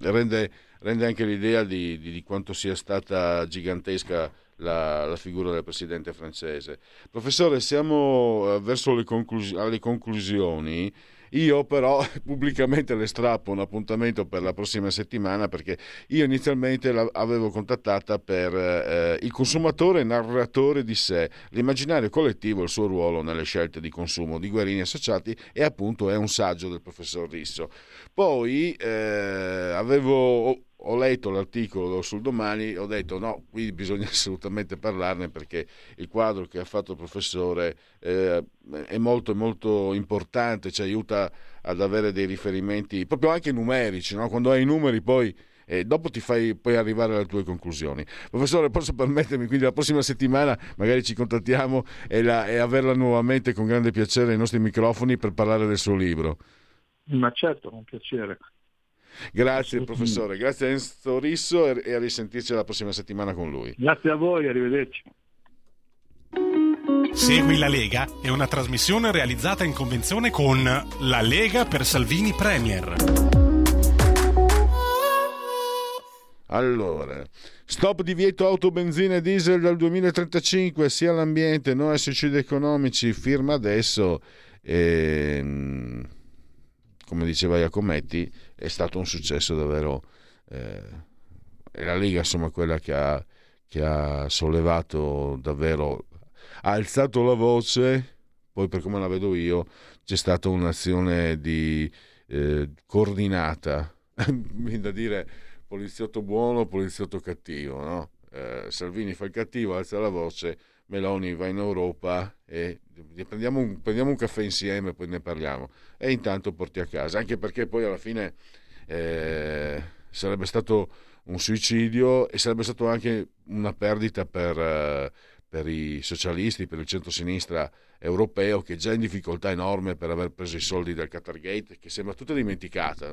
rende, rende, anche l'idea di, di, di, quanto sia stata gigantesca la, la, figura del presidente francese. Professore, siamo eh, verso le conclus- alle conclusioni. Io però <laughs> pubblicamente le strappo un appuntamento per la prossima settimana perché io inizialmente l'avevo contattata per eh, il consumatore narratore di sé, l'immaginario collettivo, il suo ruolo nelle scelte di consumo di Guerini Associati e appunto è un saggio del professor Risso. Poi eh, avevo ho letto l'articolo sul domani, ho detto no, qui bisogna <laughs> assolutamente parlarne perché il quadro che ha fatto il professore eh, è molto, molto importante, ci aiuta ad avere dei riferimenti proprio anche numerici, no? quando hai i numeri poi e dopo ti fai poi arrivare alle tue conclusioni. Professore, posso permettermi quindi la prossima settimana magari ci contattiamo e, la, e averla nuovamente con grande piacere ai nostri microfoni per parlare del suo libro. Ma certo, con piacere. Grazie professore, grazie a Enzo Risso e a risentirci la prossima settimana con lui. Grazie a voi, arrivederci. Segui la Lega è una trasmissione realizzata in convenzione con La Lega per Salvini Premier. Allora, stop divieto auto, benzina e diesel dal 2035, sia l'ambiente, no suicidi economici, firma adesso. E, ehm, come diceva Iacometti, è stato un successo davvero. Eh, la Lega, insomma, quella che ha, che ha sollevato davvero ha alzato la voce, poi per come la vedo io c'è stata un'azione di eh, coordinata, <laughs> viene da dire poliziotto buono, poliziotto cattivo, no? eh, Salvini fa il cattivo, alza la voce, Meloni va in Europa e prendiamo un, prendiamo un, caffè insieme, poi ne parliamo. E intanto porti a casa, anche perché poi alla fine eh, sarebbe stato un suicidio e sarebbe stato anche una perdita per, eh, per i socialisti, per il centro-sinistra europeo che è già in difficoltà enorme per aver preso i soldi del Qatar Gate, che sembra tutta dimenticata.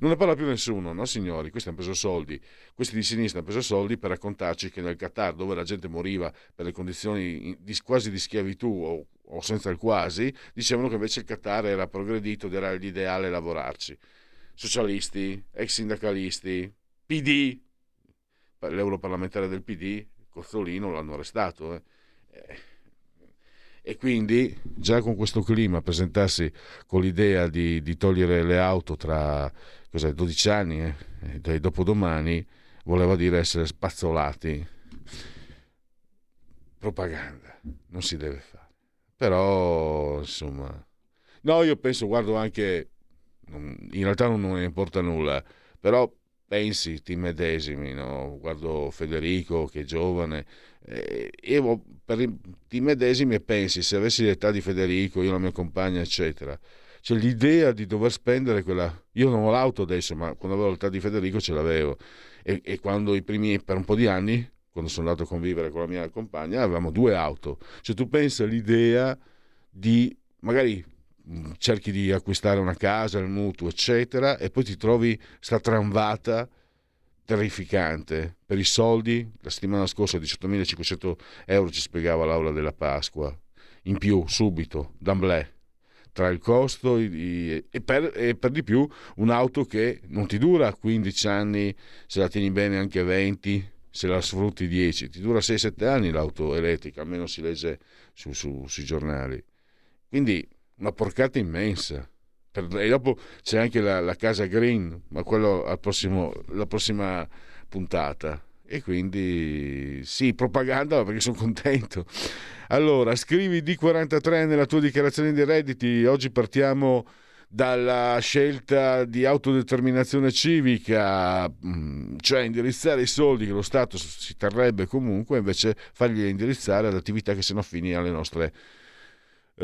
Non ne parla più nessuno, no signori? Questi hanno preso soldi, questi di sinistra hanno preso soldi per raccontarci che nel Qatar, dove la gente moriva per le condizioni di, quasi di schiavitù o, o senza il quasi, dicevano che invece il Qatar era progredito ed era l'ideale lavorarci. Socialisti, ex sindacalisti, PD, l'europarlamentare del PD, Cozzolino l'hanno arrestato. Eh. E quindi già con questo clima presentarsi con l'idea di, di togliere le auto tra 12 anni eh, e dopodomani voleva dire essere spazzolati. Propaganda, non si deve fare. Però, insomma... No, io penso, guardo anche... In realtà non ne importa nulla, però pensi, ti medesimi, no? guardo Federico che è giovane, eh, io per, ti medesimi e pensi, se avessi l'età di Federico, io la mia compagna, eccetera, cioè l'idea di dover spendere quella... Io non ho l'auto adesso, ma quando avevo l'età di Federico ce l'avevo. E, e quando i primi, per un po' di anni, quando sono andato a convivere con la mia compagna, avevamo due auto. Cioè tu pensi all'idea di magari cerchi di acquistare una casa, il mutuo, eccetera, e poi ti trovi sta tramvata terrificante per i soldi. La settimana scorsa 18.500 euro ci spiegava l'aula della Pasqua, in più, subito, d'amblè, tra il costo e per, e per di più un'auto che non ti dura 15 anni, se la tieni bene anche 20, se la sfrutti 10, ti dura 6-7 anni l'auto elettrica, almeno si legge su, su, sui giornali. Quindi una porcata immensa. E dopo c'è anche la, la casa green, ma quello al prossimo, la prossima puntata. E quindi sì, propaganda perché sono contento. Allora, scrivi D43 nella tua dichiarazione di redditi. Oggi partiamo dalla scelta di autodeterminazione civica, mm, cioè indirizzare i soldi che lo Stato si terrebbe comunque, invece farli indirizzare ad attività che siano affini alle nostre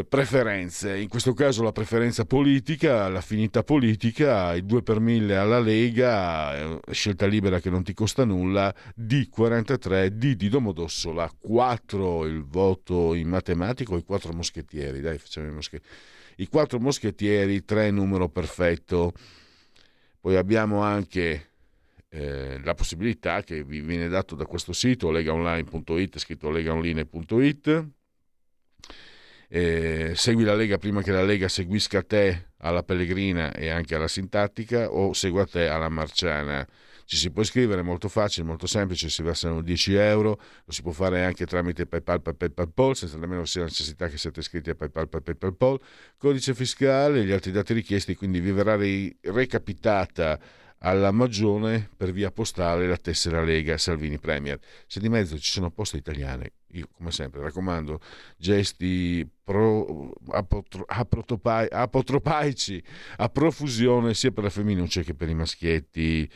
preferenze, in questo caso la preferenza politica, l'affinità politica, il 2 per 1000 alla Lega, eh, scelta libera che non ti costa nulla, D43, D di Domodossola, 4 il voto in matematico, i 4 moschettieri, dai facciamo i moschettieri, i 4 moschettieri, 3 numero perfetto, poi abbiamo anche eh, la possibilità che vi viene dato da questo sito legaonline.it, scritto legaonline.it, eh, segui la Lega prima che la Lega seguisca te alla Pellegrina e anche alla Sintattica o segua te alla Marciana. Ci si può iscrivere, è molto facile, molto semplice, si versano 10 euro, lo si può fare anche tramite PayPal per PayPal senza nemmeno sia necessità che siate iscritti a PayPal per PayPal codice fiscale e gli altri dati richiesti, quindi vi verrà recapitata alla Magione per via postale la tessera Lega Salvini Premier. Se di mezzo ci sono poste italiane, io come sempre raccomando gesti pro, apotro, apotropai, apotropaici a profusione sia per la femminuccia che per i maschietti,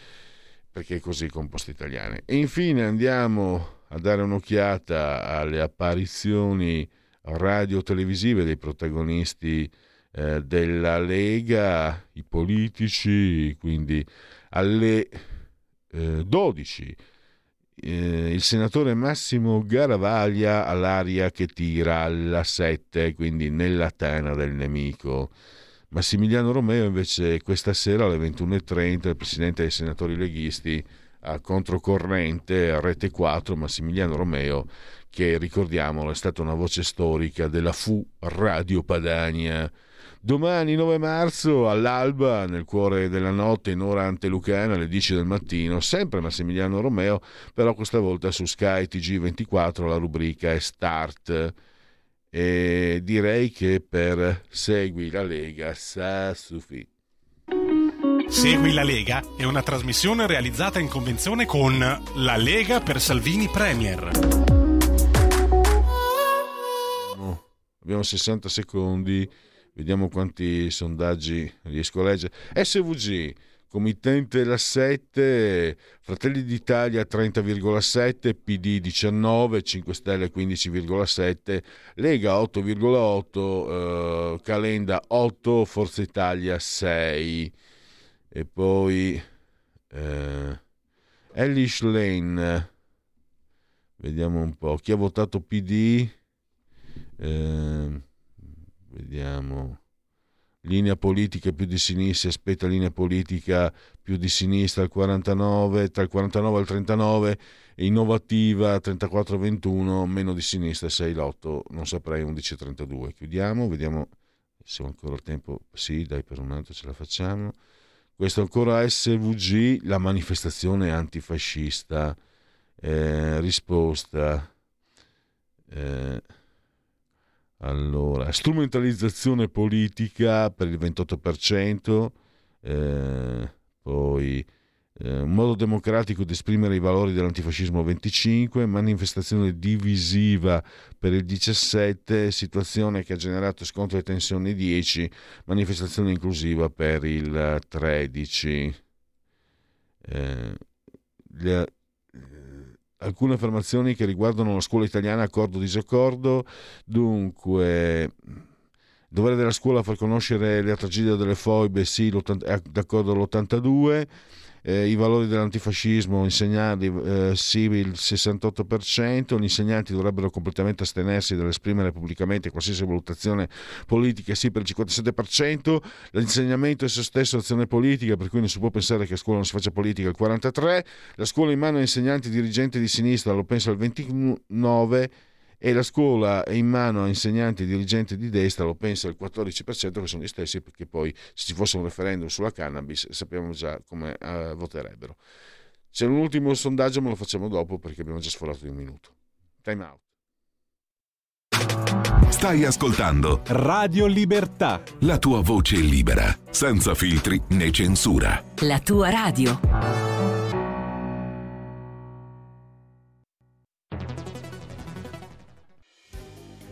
perché è così con poste italiane. E infine andiamo a dare un'occhiata alle apparizioni radio-televisive dei protagonisti eh, della Lega, i politici, quindi alle eh, 12 eh, il senatore Massimo Garavaglia all'aria che tira alla 7, quindi nella tana del nemico. Massimiliano Romeo invece questa sera alle 21.30, il presidente dei senatori leghisti, a controcorrente a Rete 4 Massimiliano Romeo che ricordiamolo è stata una voce storica della FU Radio Padania. Domani 9 marzo all'alba, nel cuore della notte, in ora antelucana, alle 10 del mattino, sempre Massimiliano Romeo, però questa volta su Sky TG24 la rubrica è Start. E direi che per Segui la Lega sa suffi. Segui la Lega è una trasmissione realizzata in convenzione con La Lega per Salvini Premier. abbiamo 60 secondi, vediamo quanti sondaggi riesco a leggere. SVG, committente la 7, Fratelli d'Italia 30,7, PD 19, 5 Stelle 15,7, Lega 8,8, eh, Calenda 8, Forza Italia 6 e poi eh, Elish Lane, vediamo un po', chi ha votato PD? eh, vediamo linea politica più di sinistra, aspetta linea politica più di sinistra al 49, tra il 49 e il 39, innovativa 34-21, meno di sinistra 6-8, non saprei 11-32. Chiudiamo, vediamo se ho ancora il tempo. Sì, dai, per un altro ce la facciamo. Questo ancora SVG, la manifestazione antifascista. Eh, risposta. Eh, allora, strumentalizzazione politica per il 28%, eh, poi eh, modo democratico di esprimere i valori dell'antifascismo 25, manifestazione divisiva per il 17, situazione che ha generato scontro e tensioni 10, manifestazione inclusiva per il 13. Eh, alcune affermazioni che riguardano la scuola italiana, accordo disaccordo. Dunque, dovere della scuola far conoscere la tragedia delle foibe, sì, è d'accordo all'82 eh, i valori dell'antifascismo insegnarli eh, sì il 68%, gli insegnanti dovrebbero completamente astenersi dall'esprimere pubblicamente qualsiasi valutazione politica sì per il 57%, l'insegnamento è esso stesso azione politica per cui non si può pensare che a scuola non si faccia politica il 43%, la scuola in mano a insegnanti dirigenti di sinistra lo pensa il 29% e la scuola è in mano a insegnanti e dirigenti di destra, lo pensa il 14%, che sono gli stessi perché poi se ci fosse un referendum sulla cannabis sappiamo già come uh, voterebbero. C'è un ultimo sondaggio, ma lo facciamo dopo perché abbiamo già sforato di un minuto. Time out. Stai ascoltando Radio Libertà. La tua voce libera, senza filtri né censura. La tua radio.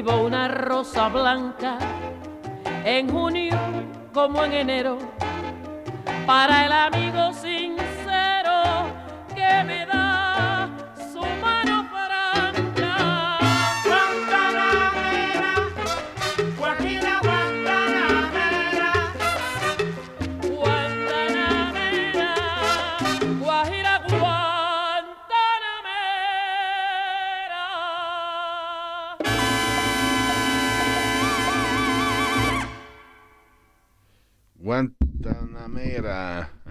Cultivo una rosa blanca en junio como en enero. Para el amigo sincero que me da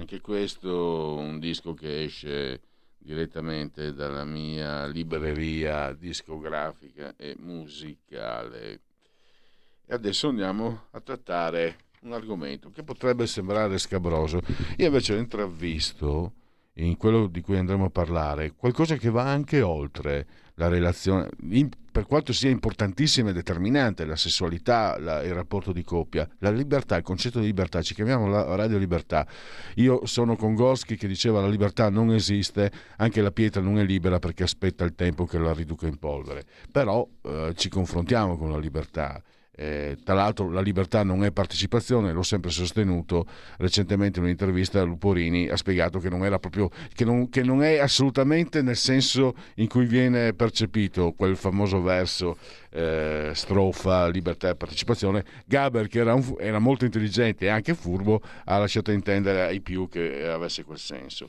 anche questo un disco che esce direttamente dalla mia libreria discografica e musicale. E adesso andiamo a trattare un argomento che potrebbe sembrare scabroso. Io invece ho intravisto in quello di cui andremo a parlare qualcosa che va anche oltre la relazione, in- per quanto sia importantissima e determinante la sessualità, la- il rapporto di coppia, la libertà, il concetto di libertà, ci chiamiamo la radio libertà. Io sono con Gorski che diceva la libertà non esiste, anche la pietra non è libera perché aspetta il tempo che la riduca in polvere. Però eh, ci confrontiamo con la libertà. Eh, tra l'altro la libertà non è partecipazione, l'ho sempre sostenuto. Recentemente in un'intervista Luporini ha spiegato che non, proprio, che non, che non è assolutamente nel senso in cui viene percepito quel famoso verso eh, strofa libertà e partecipazione. Gaber, che era, un- era molto intelligente e anche furbo, ha lasciato intendere ai più che avesse quel senso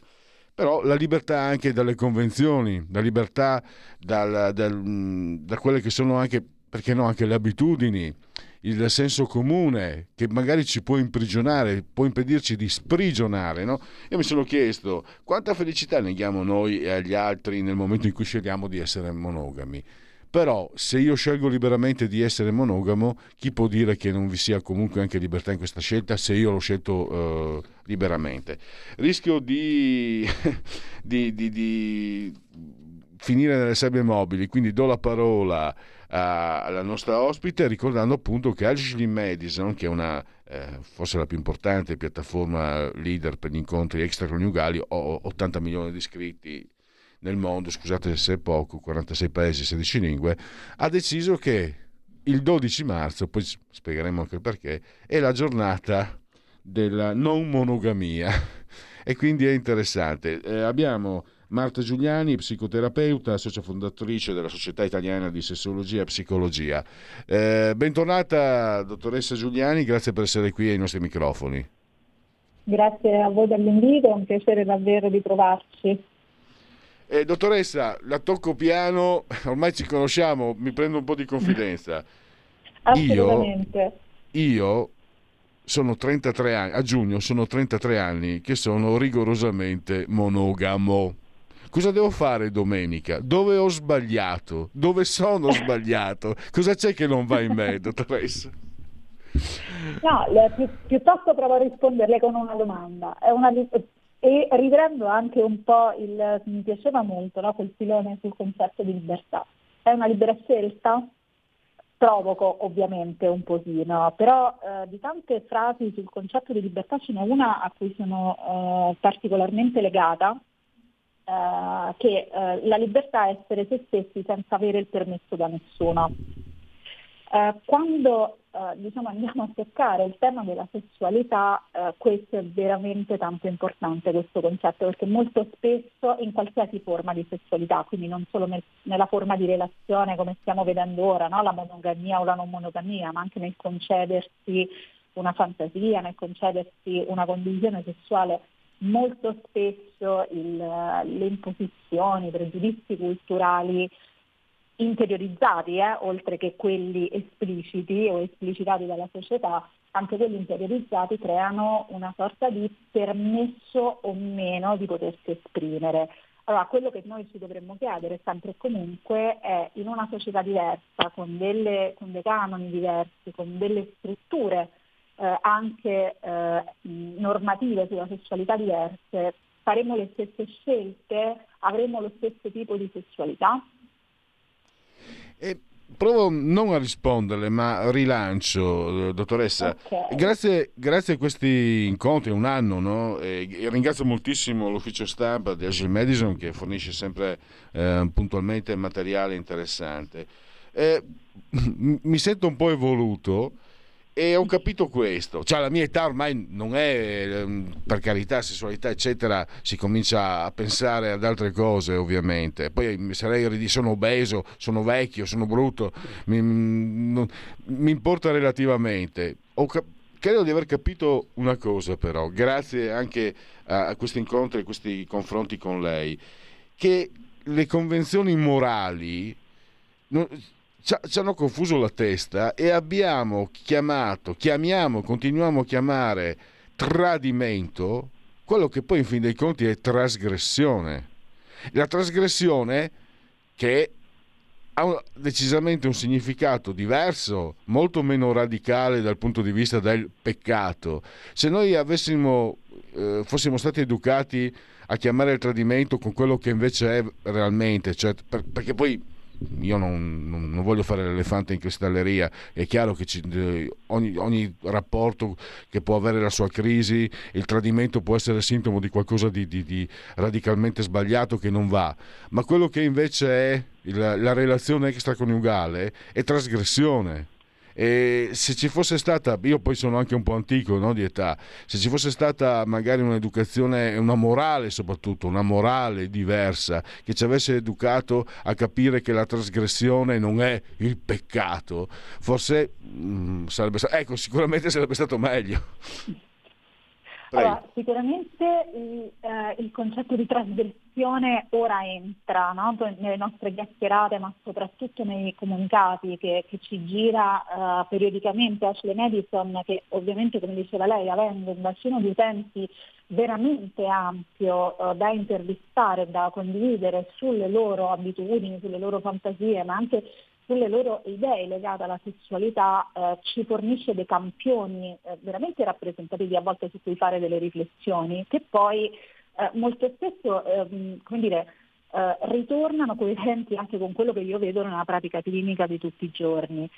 però la libertà anche dalle convenzioni, la libertà dal- dal- da quelle che sono anche, perché no, anche le abitudini, il senso comune che magari ci può imprigionare, può impedirci di sprigionare. No? Io mi sono chiesto quanta felicità neghiamo noi e agli altri nel momento in cui scegliamo di essere monogami. Però se io scelgo liberamente di essere monogamo, chi può dire che non vi sia comunque anche libertà in questa scelta se io l'ho scelto eh, liberamente? Rischio di, <laughs> di, di- di finire nelle sabbie mobili, quindi do la parola alla nostra ospite ricordando appunto che Ashley Madison, che è una eh, forse la più importante piattaforma leader per gli incontri extraconiugali, ha 80 milioni di iscritti nel mondo, scusate se è poco, 46 paesi, 16 lingue, ha deciso che il 12 marzo, poi spiegheremo anche il perché, è la giornata della non monogamia <laughs> e quindi è interessante. Eh, abbiamo Marta Giuliani, psicoterapeuta, socia fondatrice della Società Italiana di Sessologia e Psicologia. Eh, bentornata dottoressa Giuliani, grazie per essere qui ai nostri microfoni. Grazie a voi dell'invito, è un piacere davvero di trovarci. Eh, dottoressa, la tocco piano, ormai ci conosciamo, mi prendo un po' di confidenza. <laughs> Assolutamente. Io sono 33 anni, a giugno sono 33 anni che sono rigorosamente monogamo. Cosa devo fare domenica? Dove ho sbagliato? Dove sono <laughs> sbagliato? Cosa c'è che non va in me, dottoressa? No, le- pi- piuttosto provo a risponderle con una domanda. È una e riprendo anche un po' il, mi piaceva molto no, quel filone sul concetto di libertà. È una libera scelta? Provoco ovviamente un pochino, però eh, di tante frasi sul concetto di libertà ce n'è una a cui sono eh, particolarmente legata, eh, che eh, la libertà è essere se stessi senza avere il permesso da nessuno. Eh, quando eh, diciamo, andiamo a toccare il tema della sessualità, eh, questo è veramente tanto importante, questo concetto, perché molto spesso in qualsiasi forma di sessualità, quindi non solo nel- nella forma di relazione come stiamo vedendo ora, no? la monogamia o la non monogamia, ma anche nel concedersi una fantasia, nel concedersi una condivisione sessuale, molto spesso il- le imposizioni, i pregiudizi culturali interiorizzati, eh, oltre che quelli espliciti o esplicitati dalla società, anche quelli interiorizzati creano una sorta di permesso o meno di potersi esprimere. Allora, quello che noi ci dovremmo chiedere sempre e comunque è in una società diversa, con, delle, con dei canoni diversi, con delle strutture eh, anche eh, normative sulla sessualità diverse, faremo le stesse scelte, avremo lo stesso tipo di sessualità? E provo non a risponderle, ma rilancio, dottoressa. Ok. Grazie, grazie a questi incontri, un anno, no? E ringrazio moltissimo l'ufficio stampa di Agile Madison che fornisce sempre eh, puntualmente materiale interessante. Eh, mi sento un po' evoluto e ho capito questo. Cioè, la mia età ormai non è, ehm, per carità, sessualità, eccetera, si comincia a pensare ad altre cose, ovviamente. Poi mi sarei sono obeso, sono vecchio, sono brutto, mi, non- mi importa relativamente. Ho cap- credo di aver capito una cosa, però, grazie anche a, questi incontri e questi confronti con lei, che le convenzioni morali ci ha- ci hanno confuso la testa e abbiamo chiamato, chiamiamo, continuiamo a chiamare tradimento quello che poi in fin dei conti è trasgressione. La trasgressione che ha decisamente un significato diverso, molto meno radicale dal punto di vista del peccato. Se noi avessimo, eh, fossimo stati educati a chiamare il tradimento con quello che invece è realmente, cioè, per- perché poi io non, non- non voglio fare l'elefante in cristalleria, è chiaro che ci- eh, ogni, ogni rapporto che può avere la sua crisi, il tradimento può essere sintomo di qualcosa di, di- di radicalmente sbagliato che non va, ma quello che invece è il- la relazione extraconiugale è trasgressione. E se ci fosse stata, io poi sono anche un po' antico no, di età, se ci fosse stata magari un'educazione, una morale soprattutto, una morale diversa, che ci avesse educato a capire che la trasgressione non è il peccato, forse mm, sarebbe stato, ecco, sicuramente sarebbe stato meglio. Allora, sicuramente il, eh, il concetto di trasgressione ora entra no? Nelle nostre chiacchierate, ma soprattutto nei comunicati che, che ci gira eh, periodicamente Ashley Madison, che ovviamente, come diceva lei, avendo un bacino di utenti veramente ampio eh, da intervistare, da condividere sulle loro abitudini, sulle loro fantasie, ma anche sulle loro idee legate alla sessualità eh, ci fornisce dei campioni eh, veramente rappresentativi a volte su cui fare delle riflessioni che poi eh, molto spesso ehm, come dire, eh, ritornano coerenti anche con quello che io vedo nella pratica clinica di tutti i giorni.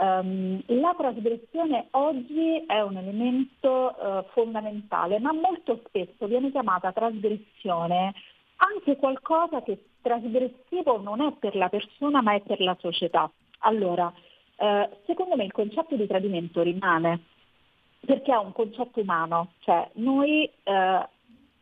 Ehm, la trasgressione oggi è un elemento eh, fondamentale, ma molto spesso viene chiamata trasgressione anche qualcosa che trasgressivo non è per la persona ma è per la società. Allora, eh, secondo me il concetto di tradimento rimane perché è un concetto umano, cioè noi eh,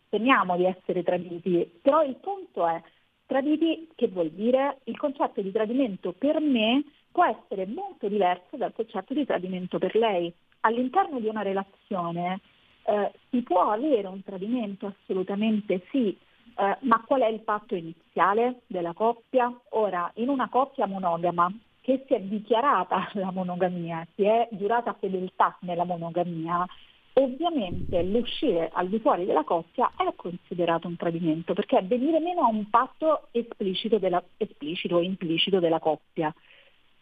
temiamo di essere traditi, però il punto è traditi che vuol dire? Il concetto di tradimento per me può essere molto diverso dal concetto di tradimento per lei. All'interno di una relazione eh, si può avere un tradimento assolutamente sì, eh, ma qual è il patto iniziale della coppia? Ora, in una coppia monogama che si è dichiarata <laughs> la monogamia, si è giurata fedeltà nella monogamia, ovviamente l'uscire al di fuori della coppia è considerato un tradimento, perché è venire meno a un patto esplicito, della, esplicito o implicito della coppia.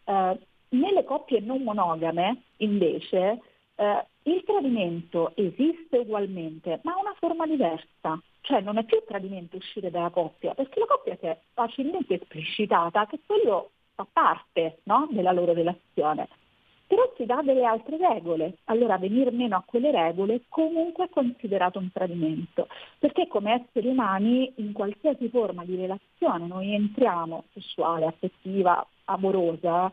Eh, nelle coppie non monogame, invece, eh, il tradimento esiste ugualmente, ma ha una forma diversa. Cioè non è più tradimento uscire dalla coppia, perché la coppia si è facilmente esplicitata che quello fa parte no, della loro relazione. Però si dà delle altre regole, allora venir meno a quelle regole comunque è considerato un tradimento, perché come esseri umani in qualsiasi forma di relazione noi entriamo, sessuale, affettiva, amorosa,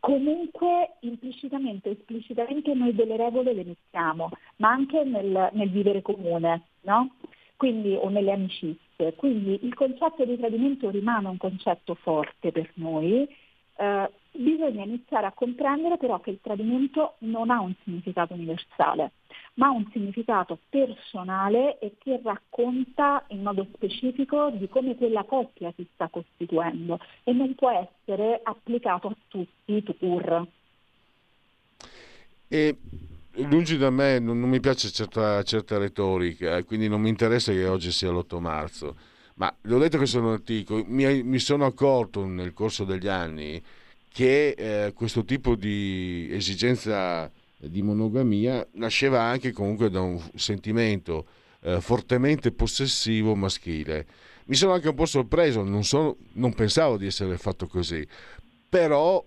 comunque implicitamente o esplicitamente noi delle regole le mettiamo, ma anche nel, nel vivere comune, no? Quindi, o nelle amicizie. Quindi il concetto di tradimento rimane un concetto forte per noi. Eh, bisogna iniziare a comprendere però che il tradimento non ha un significato universale, ma ha un significato personale e che racconta in modo specifico di come quella coppia si sta costituendo e non può essere applicato a tutti court. E lungi da me, non, non mi piace certa, certa retorica, eh, quindi non mi interessa che oggi sia l'8 marzo, Ma l'ho detto che sono antico, mi, mi sono accorto nel corso degli anni che eh, questo tipo di esigenza di monogamia nasceva anche comunque da un sentimento eh, fortemente possessivo maschile. Mi sono anche un po' sorpreso, non, sono, non pensavo di essere fatto così, però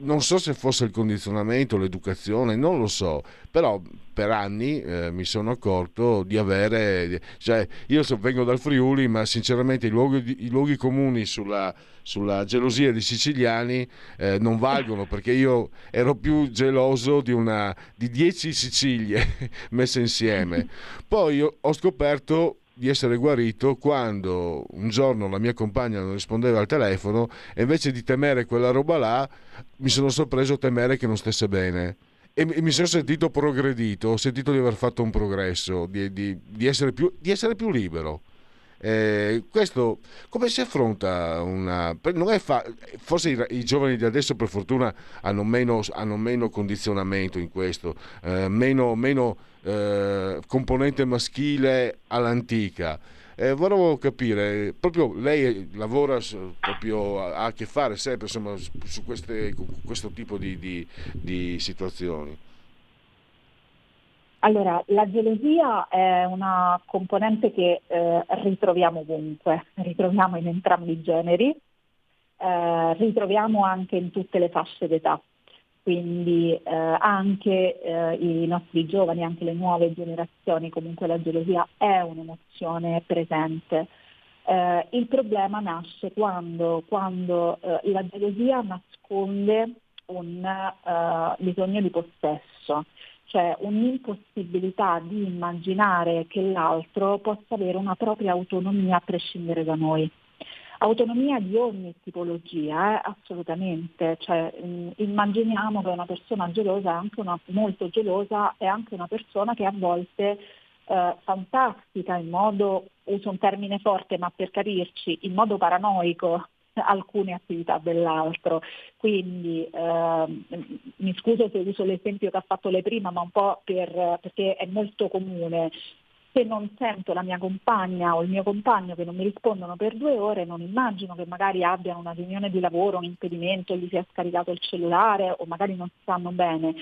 non so se fosse il condizionamento, l'educazione, non lo so, però per anni eh, mi sono accorto di avere, cioè io so, vengo dal Friuli, ma sinceramente i luoghi, i luoghi comuni sulla, sulla, gelosia dei siciliani eh, non valgono perché io ero più geloso di, una, di dieci Sicilie <laughs> messe insieme. Poi ho scoperto di essere guarito quando un giorno la mia compagna non rispondeva al telefono e invece di temere quella roba là mi sono sorpreso a temere che non stesse bene e mi sono sentito progredito, ho sentito di aver fatto un progresso, di, di, di, essere, più, di essere, più, libero. Eh, questo come si affronta una fa, forse i, i, giovani di adesso per fortuna hanno meno, hanno meno condizionamento in questo eh, meno, meno eh, componente maschile all'antica. Eh, volevo capire, proprio lei lavora proprio, ha a che fare sempre insomma, su queste, questo tipo di, di, di situazioni. Allora, la gelosia è una componente che eh, ritroviamo ovunque, <laughs> ritroviamo in entrambi i generi, eh, ritroviamo anche in tutte le fasce d'età quindi eh, anche eh, i nostri giovani, anche le nuove generazioni, comunque la gelosia è un'emozione presente. Eh, il problema nasce quando, quando eh, la gelosia nasconde un bisogno di possesso, cioè un'impossibilità di immaginare che l'altro possa avere una propria autonomia a prescindere da noi. Autonomia di ogni tipologia, eh, assolutamente, cioè, mh, immaginiamo che una persona gelosa, anche una molto gelosa, è anche una persona che a volte eh, fantastica in modo, uso un termine forte ma per capirci, in modo paranoico alcune attività dell'altro. Quindi eh, mi scuso se uso l'esempio che ha fatto lei prima, ma un po' per, perché è molto comune se non sento la mia compagna o il mio compagno che non mi rispondono per due ore, non immagino che magari abbiano una riunione di lavoro, un impedimento, gli sia scaricato il cellulare o magari non stanno bene.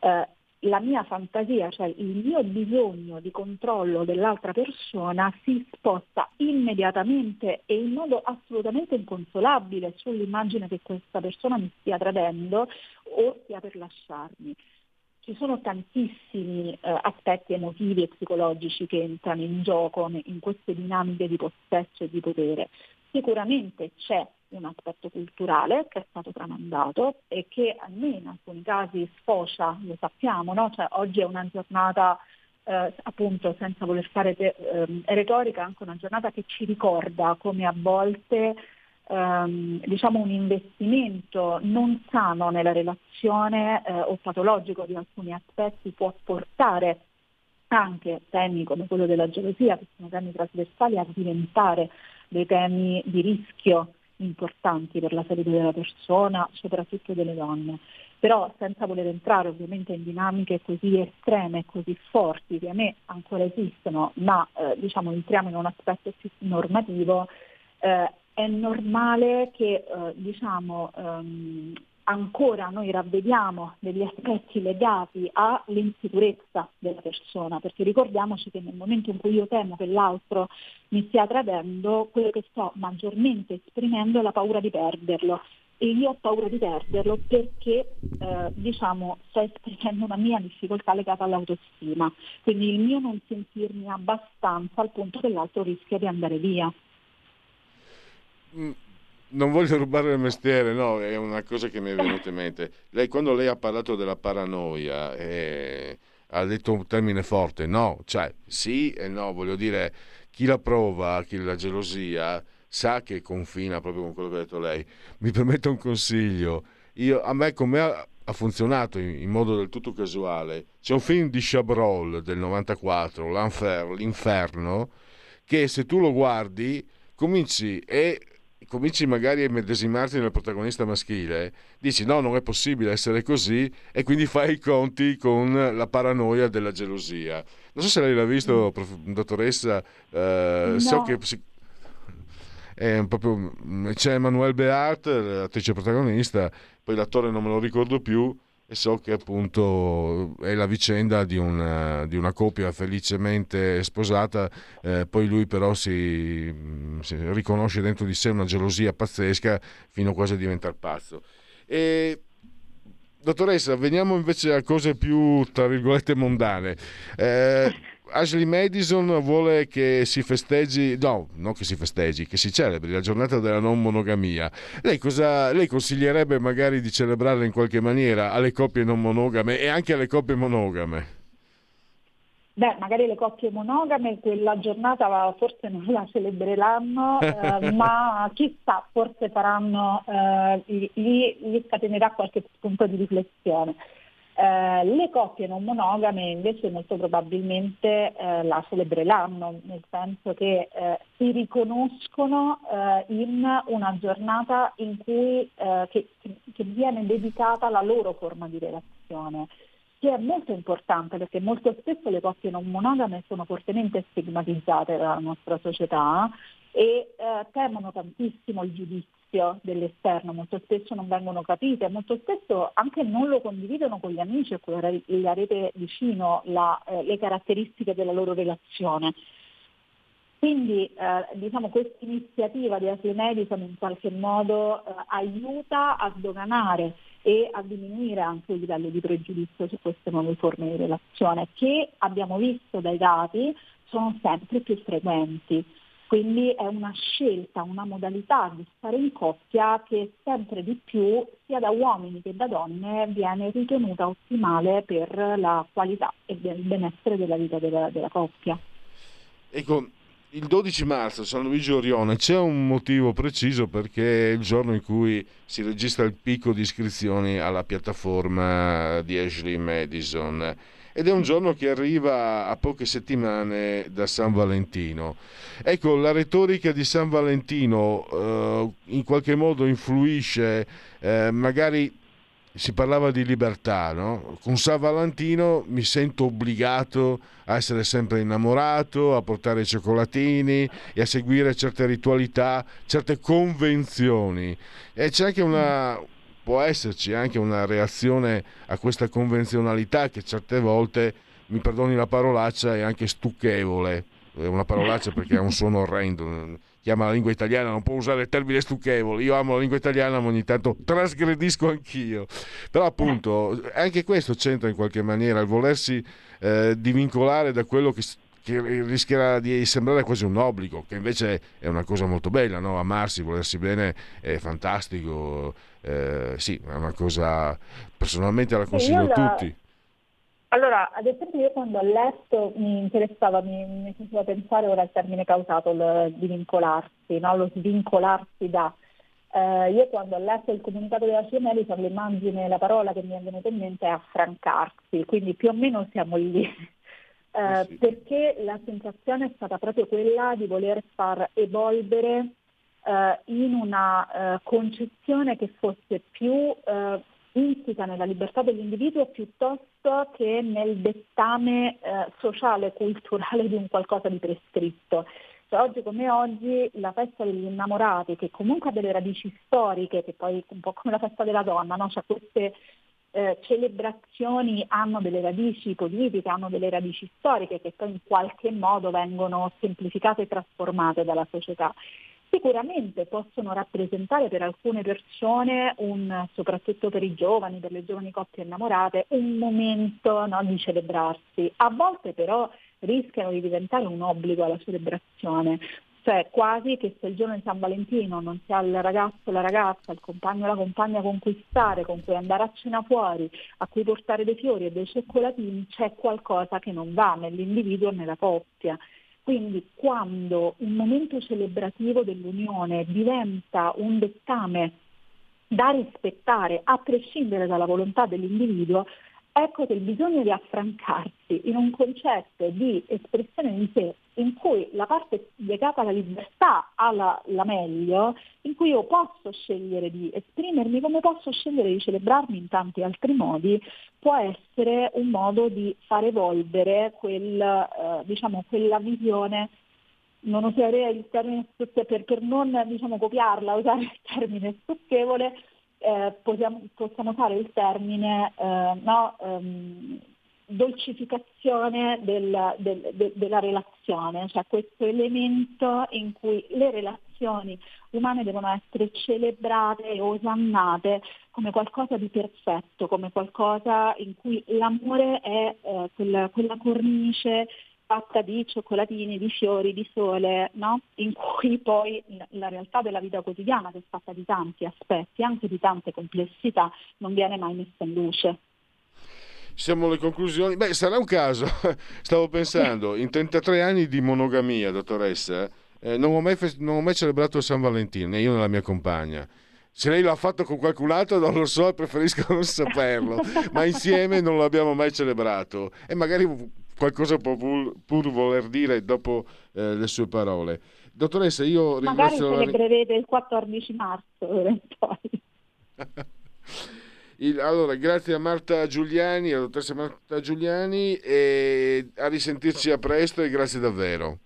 Eh, la mia fantasia, cioè il mio bisogno di controllo dell'altra persona si sposta immediatamente e in modo assolutamente inconsolabile sull'immagine che questa persona mi stia tradendo o stia per lasciarmi ci sono tantissimi eh, aspetti emotivi e psicologici che entrano in gioco in queste dinamiche di possesso e di potere. Sicuramente c'è un aspetto culturale che è stato tramandato e che a me in alcuni casi sfocia, lo sappiamo, no? cioè, oggi è una giornata eh, appunto senza voler fare te- eh, retorica, anche una giornata che ci ricorda come a volte ehm, diciamo un investimento non sano nella relazione eh, o patologico di alcuni aspetti può portare anche temi come quello della gelosia, che sono temi trasversali, a diventare dei temi di rischio importanti per la salute della persona, soprattutto delle donne. Però senza voler entrare ovviamente in dinamiche così estreme e così forti che a me ancora esistono, ma eh, diciamo entriamo in un aspetto più normativo, eh, è normale che eh, diciamo, ehm, ancora noi ravvediamo degli aspetti legati all'insicurezza della persona, perché ricordiamoci che nel momento in cui io temo che l'altro mi stia tradendo, quello che sto maggiormente esprimendo è la paura di perderlo. E io ho paura di perderlo perché eh, diciamo, sto esprimendo una mia difficoltà legata all'autostima, quindi il mio non sentirmi abbastanza al punto che l'altro rischia di andare via. Mm, non voglio rubare il mestiere, no, è una cosa che mi è venuta in mente. Lei, quando lei ha parlato della paranoia, eh, ha detto un termine forte, no, cioè sì e no, voglio dire, chi la prova, chi la gelosia, sa che confina proprio con quello che ha detto lei. Mi permette un consiglio, Io, a me come ha, funzionato in, in, modo del tutto casuale, c'è un film di Chabrol del 94, L'Inferno, che se tu lo guardi cominci e cominci magari a medesimarti nel protagonista maschile, dici no, non è possibile essere così e quindi fai i conti con la paranoia della gelosia. Non so se lei l'ha visto, mm. dottoressa, eh, no. so che... è proprio, c'è Emmanuel Beat, l'attrice protagonista, poi l'attore non me lo ricordo più, e so che appunto è la vicenda di una, di una coppia felicemente sposata, eh, poi lui però si, si, riconosce dentro di sé una gelosia pazzesca fino quasi a diventare pazzo. E, dottoressa, veniamo invece a cose più, tra virgolette, mondane. Eh, Ashley Madison vuole che si festeggi, no, non che si festeggi, che si celebri la giornata della non monogamia. Lei, cosa, lei consiglierebbe magari di celebrarla in qualche maniera alle coppie non monogame e anche alle coppie monogame? Beh, magari le coppie monogame quella giornata forse non la celebreranno, eh, <laughs> ma chissà, forse faranno, eh, gli, gli scatenerà qualche spunto di riflessione. Eh, le coppie non monogame invece molto probabilmente eh, la celebreranno, nel senso che eh, si riconoscono eh, in una giornata in cui, eh, che, che, viene dedicata alla loro forma di relazione, che è molto importante perché molto spesso le coppie non monogame sono fortemente stigmatizzate dalla nostra società e eh, temono tantissimo il giudizio giudizio dell'esterno, molto spesso non vengono capite, molto spesso anche non lo condividono con gli amici e con la rete vicino la, eh, le caratteristiche della loro relazione. Quindi eh, diciamo, questa iniziativa di Ashley Madison in qualche modo eh, aiuta a sdoganare e a diminuire anche il livello di pregiudizio su queste nuove forme di relazione che abbiamo visto dai dati sono sempre più frequenti. Quindi è una scelta, una modalità di stare in coppia che sempre di più, sia da uomini che da donne, viene ritenuta ottimale per la qualità e il benessere della vita della, della coppia. Ecco, il 12 marzo San Luigi Orione c'è un motivo preciso perché è il giorno in cui si registra il picco di iscrizioni alla piattaforma di Ashley Madison ed è un giorno che arriva a poche settimane da San Valentino. Ecco, la retorica di San Valentino eh, in qualche modo influisce, eh, magari si parlava di libertà, no? Con San Valentino mi sento obbligato a essere sempre innamorato, a portare i cioccolatini e a seguire certe ritualità, certe convenzioni. E c'è anche una, può esserci anche una reazione a questa convenzionalità che certe volte, mi perdoni la parolaccia, è anche stucchevole. È una parolaccia perché ha un suono orrendo. Chiama la lingua italiana, non può usare il termine stucchevole. Io amo la lingua italiana, ma ogni tanto trasgredisco anch'io. Però appunto, anche questo c'entra in qualche maniera il volersi eh, divincolare da quello che che rischierà di sembrare quasi un obbligo, che invece è una cosa molto bella, no? amarsi, volersi bene è fantastico, eh, sì, è una cosa personalmente la consiglio a tutti. Allora, ad esempio io quando ho letto mi interessava, mi, mi faceva pensare ora al termine causato, il divincolarsi, no? lo svincolarsi da. Eh, io quando ho letto il comunicato della CIA Medicine l'immagine, la parola che mi è venuta in mente è affrancarsi, quindi più o meno siamo lì. <laughs> Eh, sì. perché la sensazione è stata proprio quella di voler far evolvere eh, in una eh, concezione che fosse più eh, insita nella libertà dell'individuo piuttosto che nel dettame eh, sociale, culturale di un qualcosa di prescritto. Cioè, oggi come oggi la festa degli innamorati, che comunque ha delle radici storiche, che poi un po' come la festa della donna, no? cioè queste eh, celebrazioni hanno delle radici politiche, hanno delle radici storiche che poi in qualche modo vengono semplificate e trasformate dalla società. Sicuramente possono rappresentare per alcune persone, un, soprattutto per i giovani, per le giovani coppie innamorate, un momento no, di celebrarsi. A volte però rischiano di diventare un obbligo alla celebrazione, cioè quasi che se il giorno di San Valentino non si ha il ragazzo o la ragazza, il compagno o la compagna a conquistare, con cui andare a cena fuori, a cui portare dei fiori e dei cioccolatini, c'è qualcosa che non va nell'individuo e nella coppia. Quindi quando un momento celebrativo dell'unione diventa un dettame da rispettare a prescindere dalla volontà dell'individuo, ecco che il bisogno di affrancarsi in un concetto di espressione di sé in cui la parte legata alla libertà ha la, la, meglio, in cui io posso scegliere di esprimermi come posso scegliere di celebrarmi in tanti altri modi, può essere un modo di far evolvere quel, eh, diciamo, quella visione. Non userei il termine stucchevole, per, non diciamo, copiarla, usare il termine stucchevole, eh, possiamo, possiamo usare il termine eh, no, ehm, dolcificazione del, del, de, della relazione, cioè questo elemento in cui le relazioni umane devono essere celebrate e osannate come qualcosa di perfetto, come qualcosa in cui l'amore è eh, quella, quella cornice fatta di cioccolatini, di fiori, di sole, no? in cui poi la realtà della vita quotidiana, che è fatta di tanti aspetti, anche di tante complessità, non viene mai messa in luce. Siamo alle conclusioni. Beh, sarà un caso, <laughs> stavo pensando, in 33 anni di monogamia, dottoressa, eh, non, ho mai, non ho mai celebrato San Valentino, né io né la mia compagna. Se lei l'ha fatto con qualcun altro non lo so <laughs> preferisco non saperlo, ma insieme non l'abbiamo mai celebrato e magari qualcosa può pur voler dire dopo eh, le sue parole. Dottoressa, io ringrazio... Magari celebrerete il 14 marzo, <laughs> il, allora, grazie a Marta Giuliani, alla dottoressa Marta Giuliani e a risentirci a presto e grazie davvero.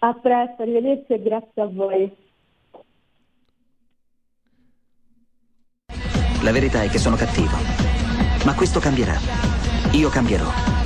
A presto, arrivederci e grazie a voi. La verità è che sono cattivo, ma questo cambierà. Io cambierò.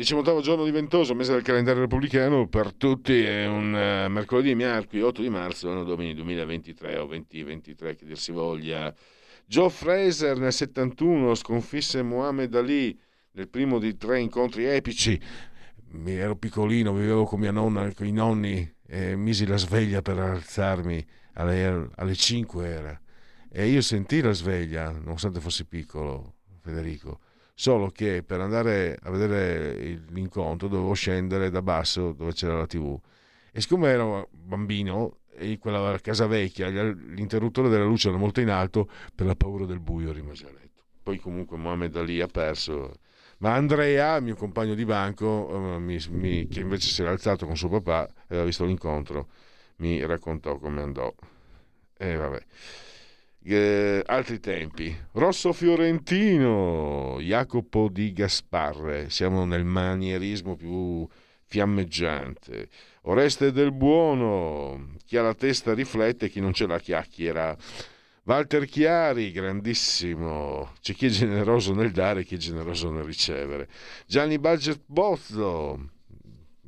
18 giorno di ventoso, mese del calendario repubblicano, per tutti è un uh, mercoledì miarqui 8 di marzo, anno domini 2023 o 2023 che dir si voglia. Joe Fraser nel 71 sconfisse Muhammad Ali nel primo di tre incontri epici. Mi ero piccolino, vivevo con mia nonna, con i nonni, e misi la sveglia per alzarmi, alle, alle 5 era. E io sentii la sveglia, nonostante fossi piccolo, Federico solo che per andare a vedere l'incontro dovevo scendere da basso dove c'era la tv e siccome ero bambino e quella casa vecchia l'interruttore della luce era molto in alto per la paura del buio rimase a letto. Poi comunque Mohamed Ali ha perso. Ma Andrea, mio compagno di banco, eh, mi, mi, che invece si era alzato con suo papà e aveva visto l'incontro, mi raccontò come andò. E vabbè eh, altri tempi. Rosso Fiorentino, Jacopo di Gasparre, siamo nel manierismo più fiammeggiante. Oreste del Buono, chi ha la testa riflette, chi non ce l'ha chiacchiera. Walter Chiari, grandissimo, c'è chi è generoso nel dare, chi è generoso nel ricevere. Gianni Budget Bozzo,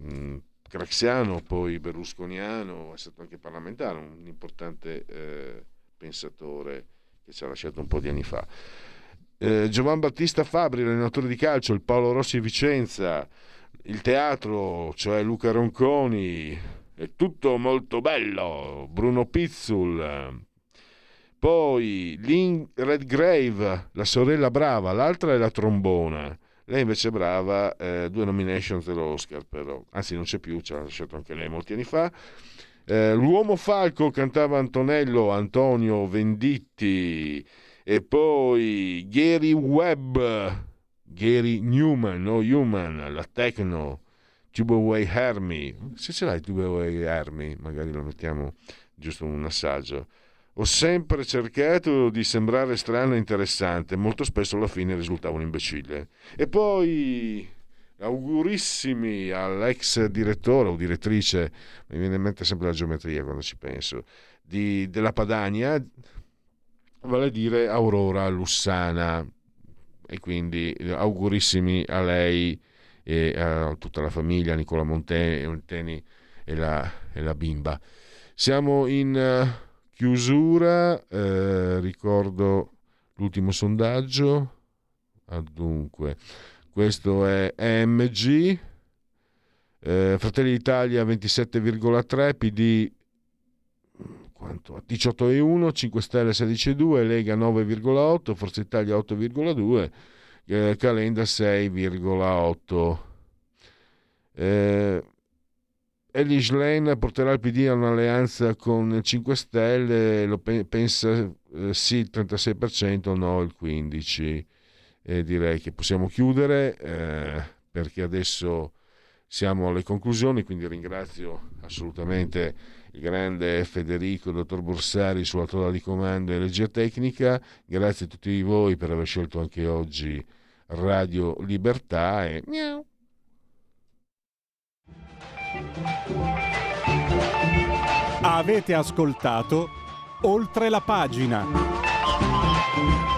mm, craxiano, poi berlusconiano, è stato anche parlamentare, un importante eh, pensatore che ci ha lasciato un po' di anni fa. Eh, Giovan Battista Fabri, allenatore di calcio, il Paolo Rossi Vicenza, il teatro, cioè Luca Ronconi, è tutto molto bello, Bruno Pizzul, poi Lynn Redgrave, la sorella brava, l'altra è la trombona. Lei invece è brava, eh, due nominations dell'Oscar però, anzi non c'è più, ci ha lasciato anche lei molti anni fa. Eh, L'uomo falco cantava Antonello, Antonio Venditti e poi Gary Webb, Gary Newman, no Human, la Tecno, Tubeway Hermy. Se ce l'hai Tubeway Hermy, magari lo mettiamo giusto un assaggio. Ho sempre cercato di sembrare strano e interessante, molto spesso alla fine risultavo un imbecille. E poi augurissimi all'ex direttore o direttrice, mi viene in mente sempre la geometria quando ci penso, di, della Padania, vale a dire Aurora Lussana. E quindi augurissimi a lei e a tutta la famiglia, Nicola Monteni e la, e la bimba. Siamo in uh, chiusura, eh, ricordo l'ultimo sondaggio. Ah, dunque, questo è EMG, eh, Fratelli d'Italia 27,3, PD 43,7, quanto? 18,1, 5 Stelle 16,2, Lega 9,8, Forza Italia 8,2, eh, Calenda 6,8. Eh, Elish Lane porterà il PD a un'alleanza con 5 Stelle, lo pe- pensa eh, sì il 36%, no il 15%. E direi che possiamo chiudere eh, perché adesso siamo alle conclusioni, quindi ringrazio assolutamente il grande Federico, il dottor Borsari sulla tolla di comando e regia tecnica, grazie a tutti voi per aver scelto anche oggi Radio Libertà e miau. Avete ascoltato oltre la pagina.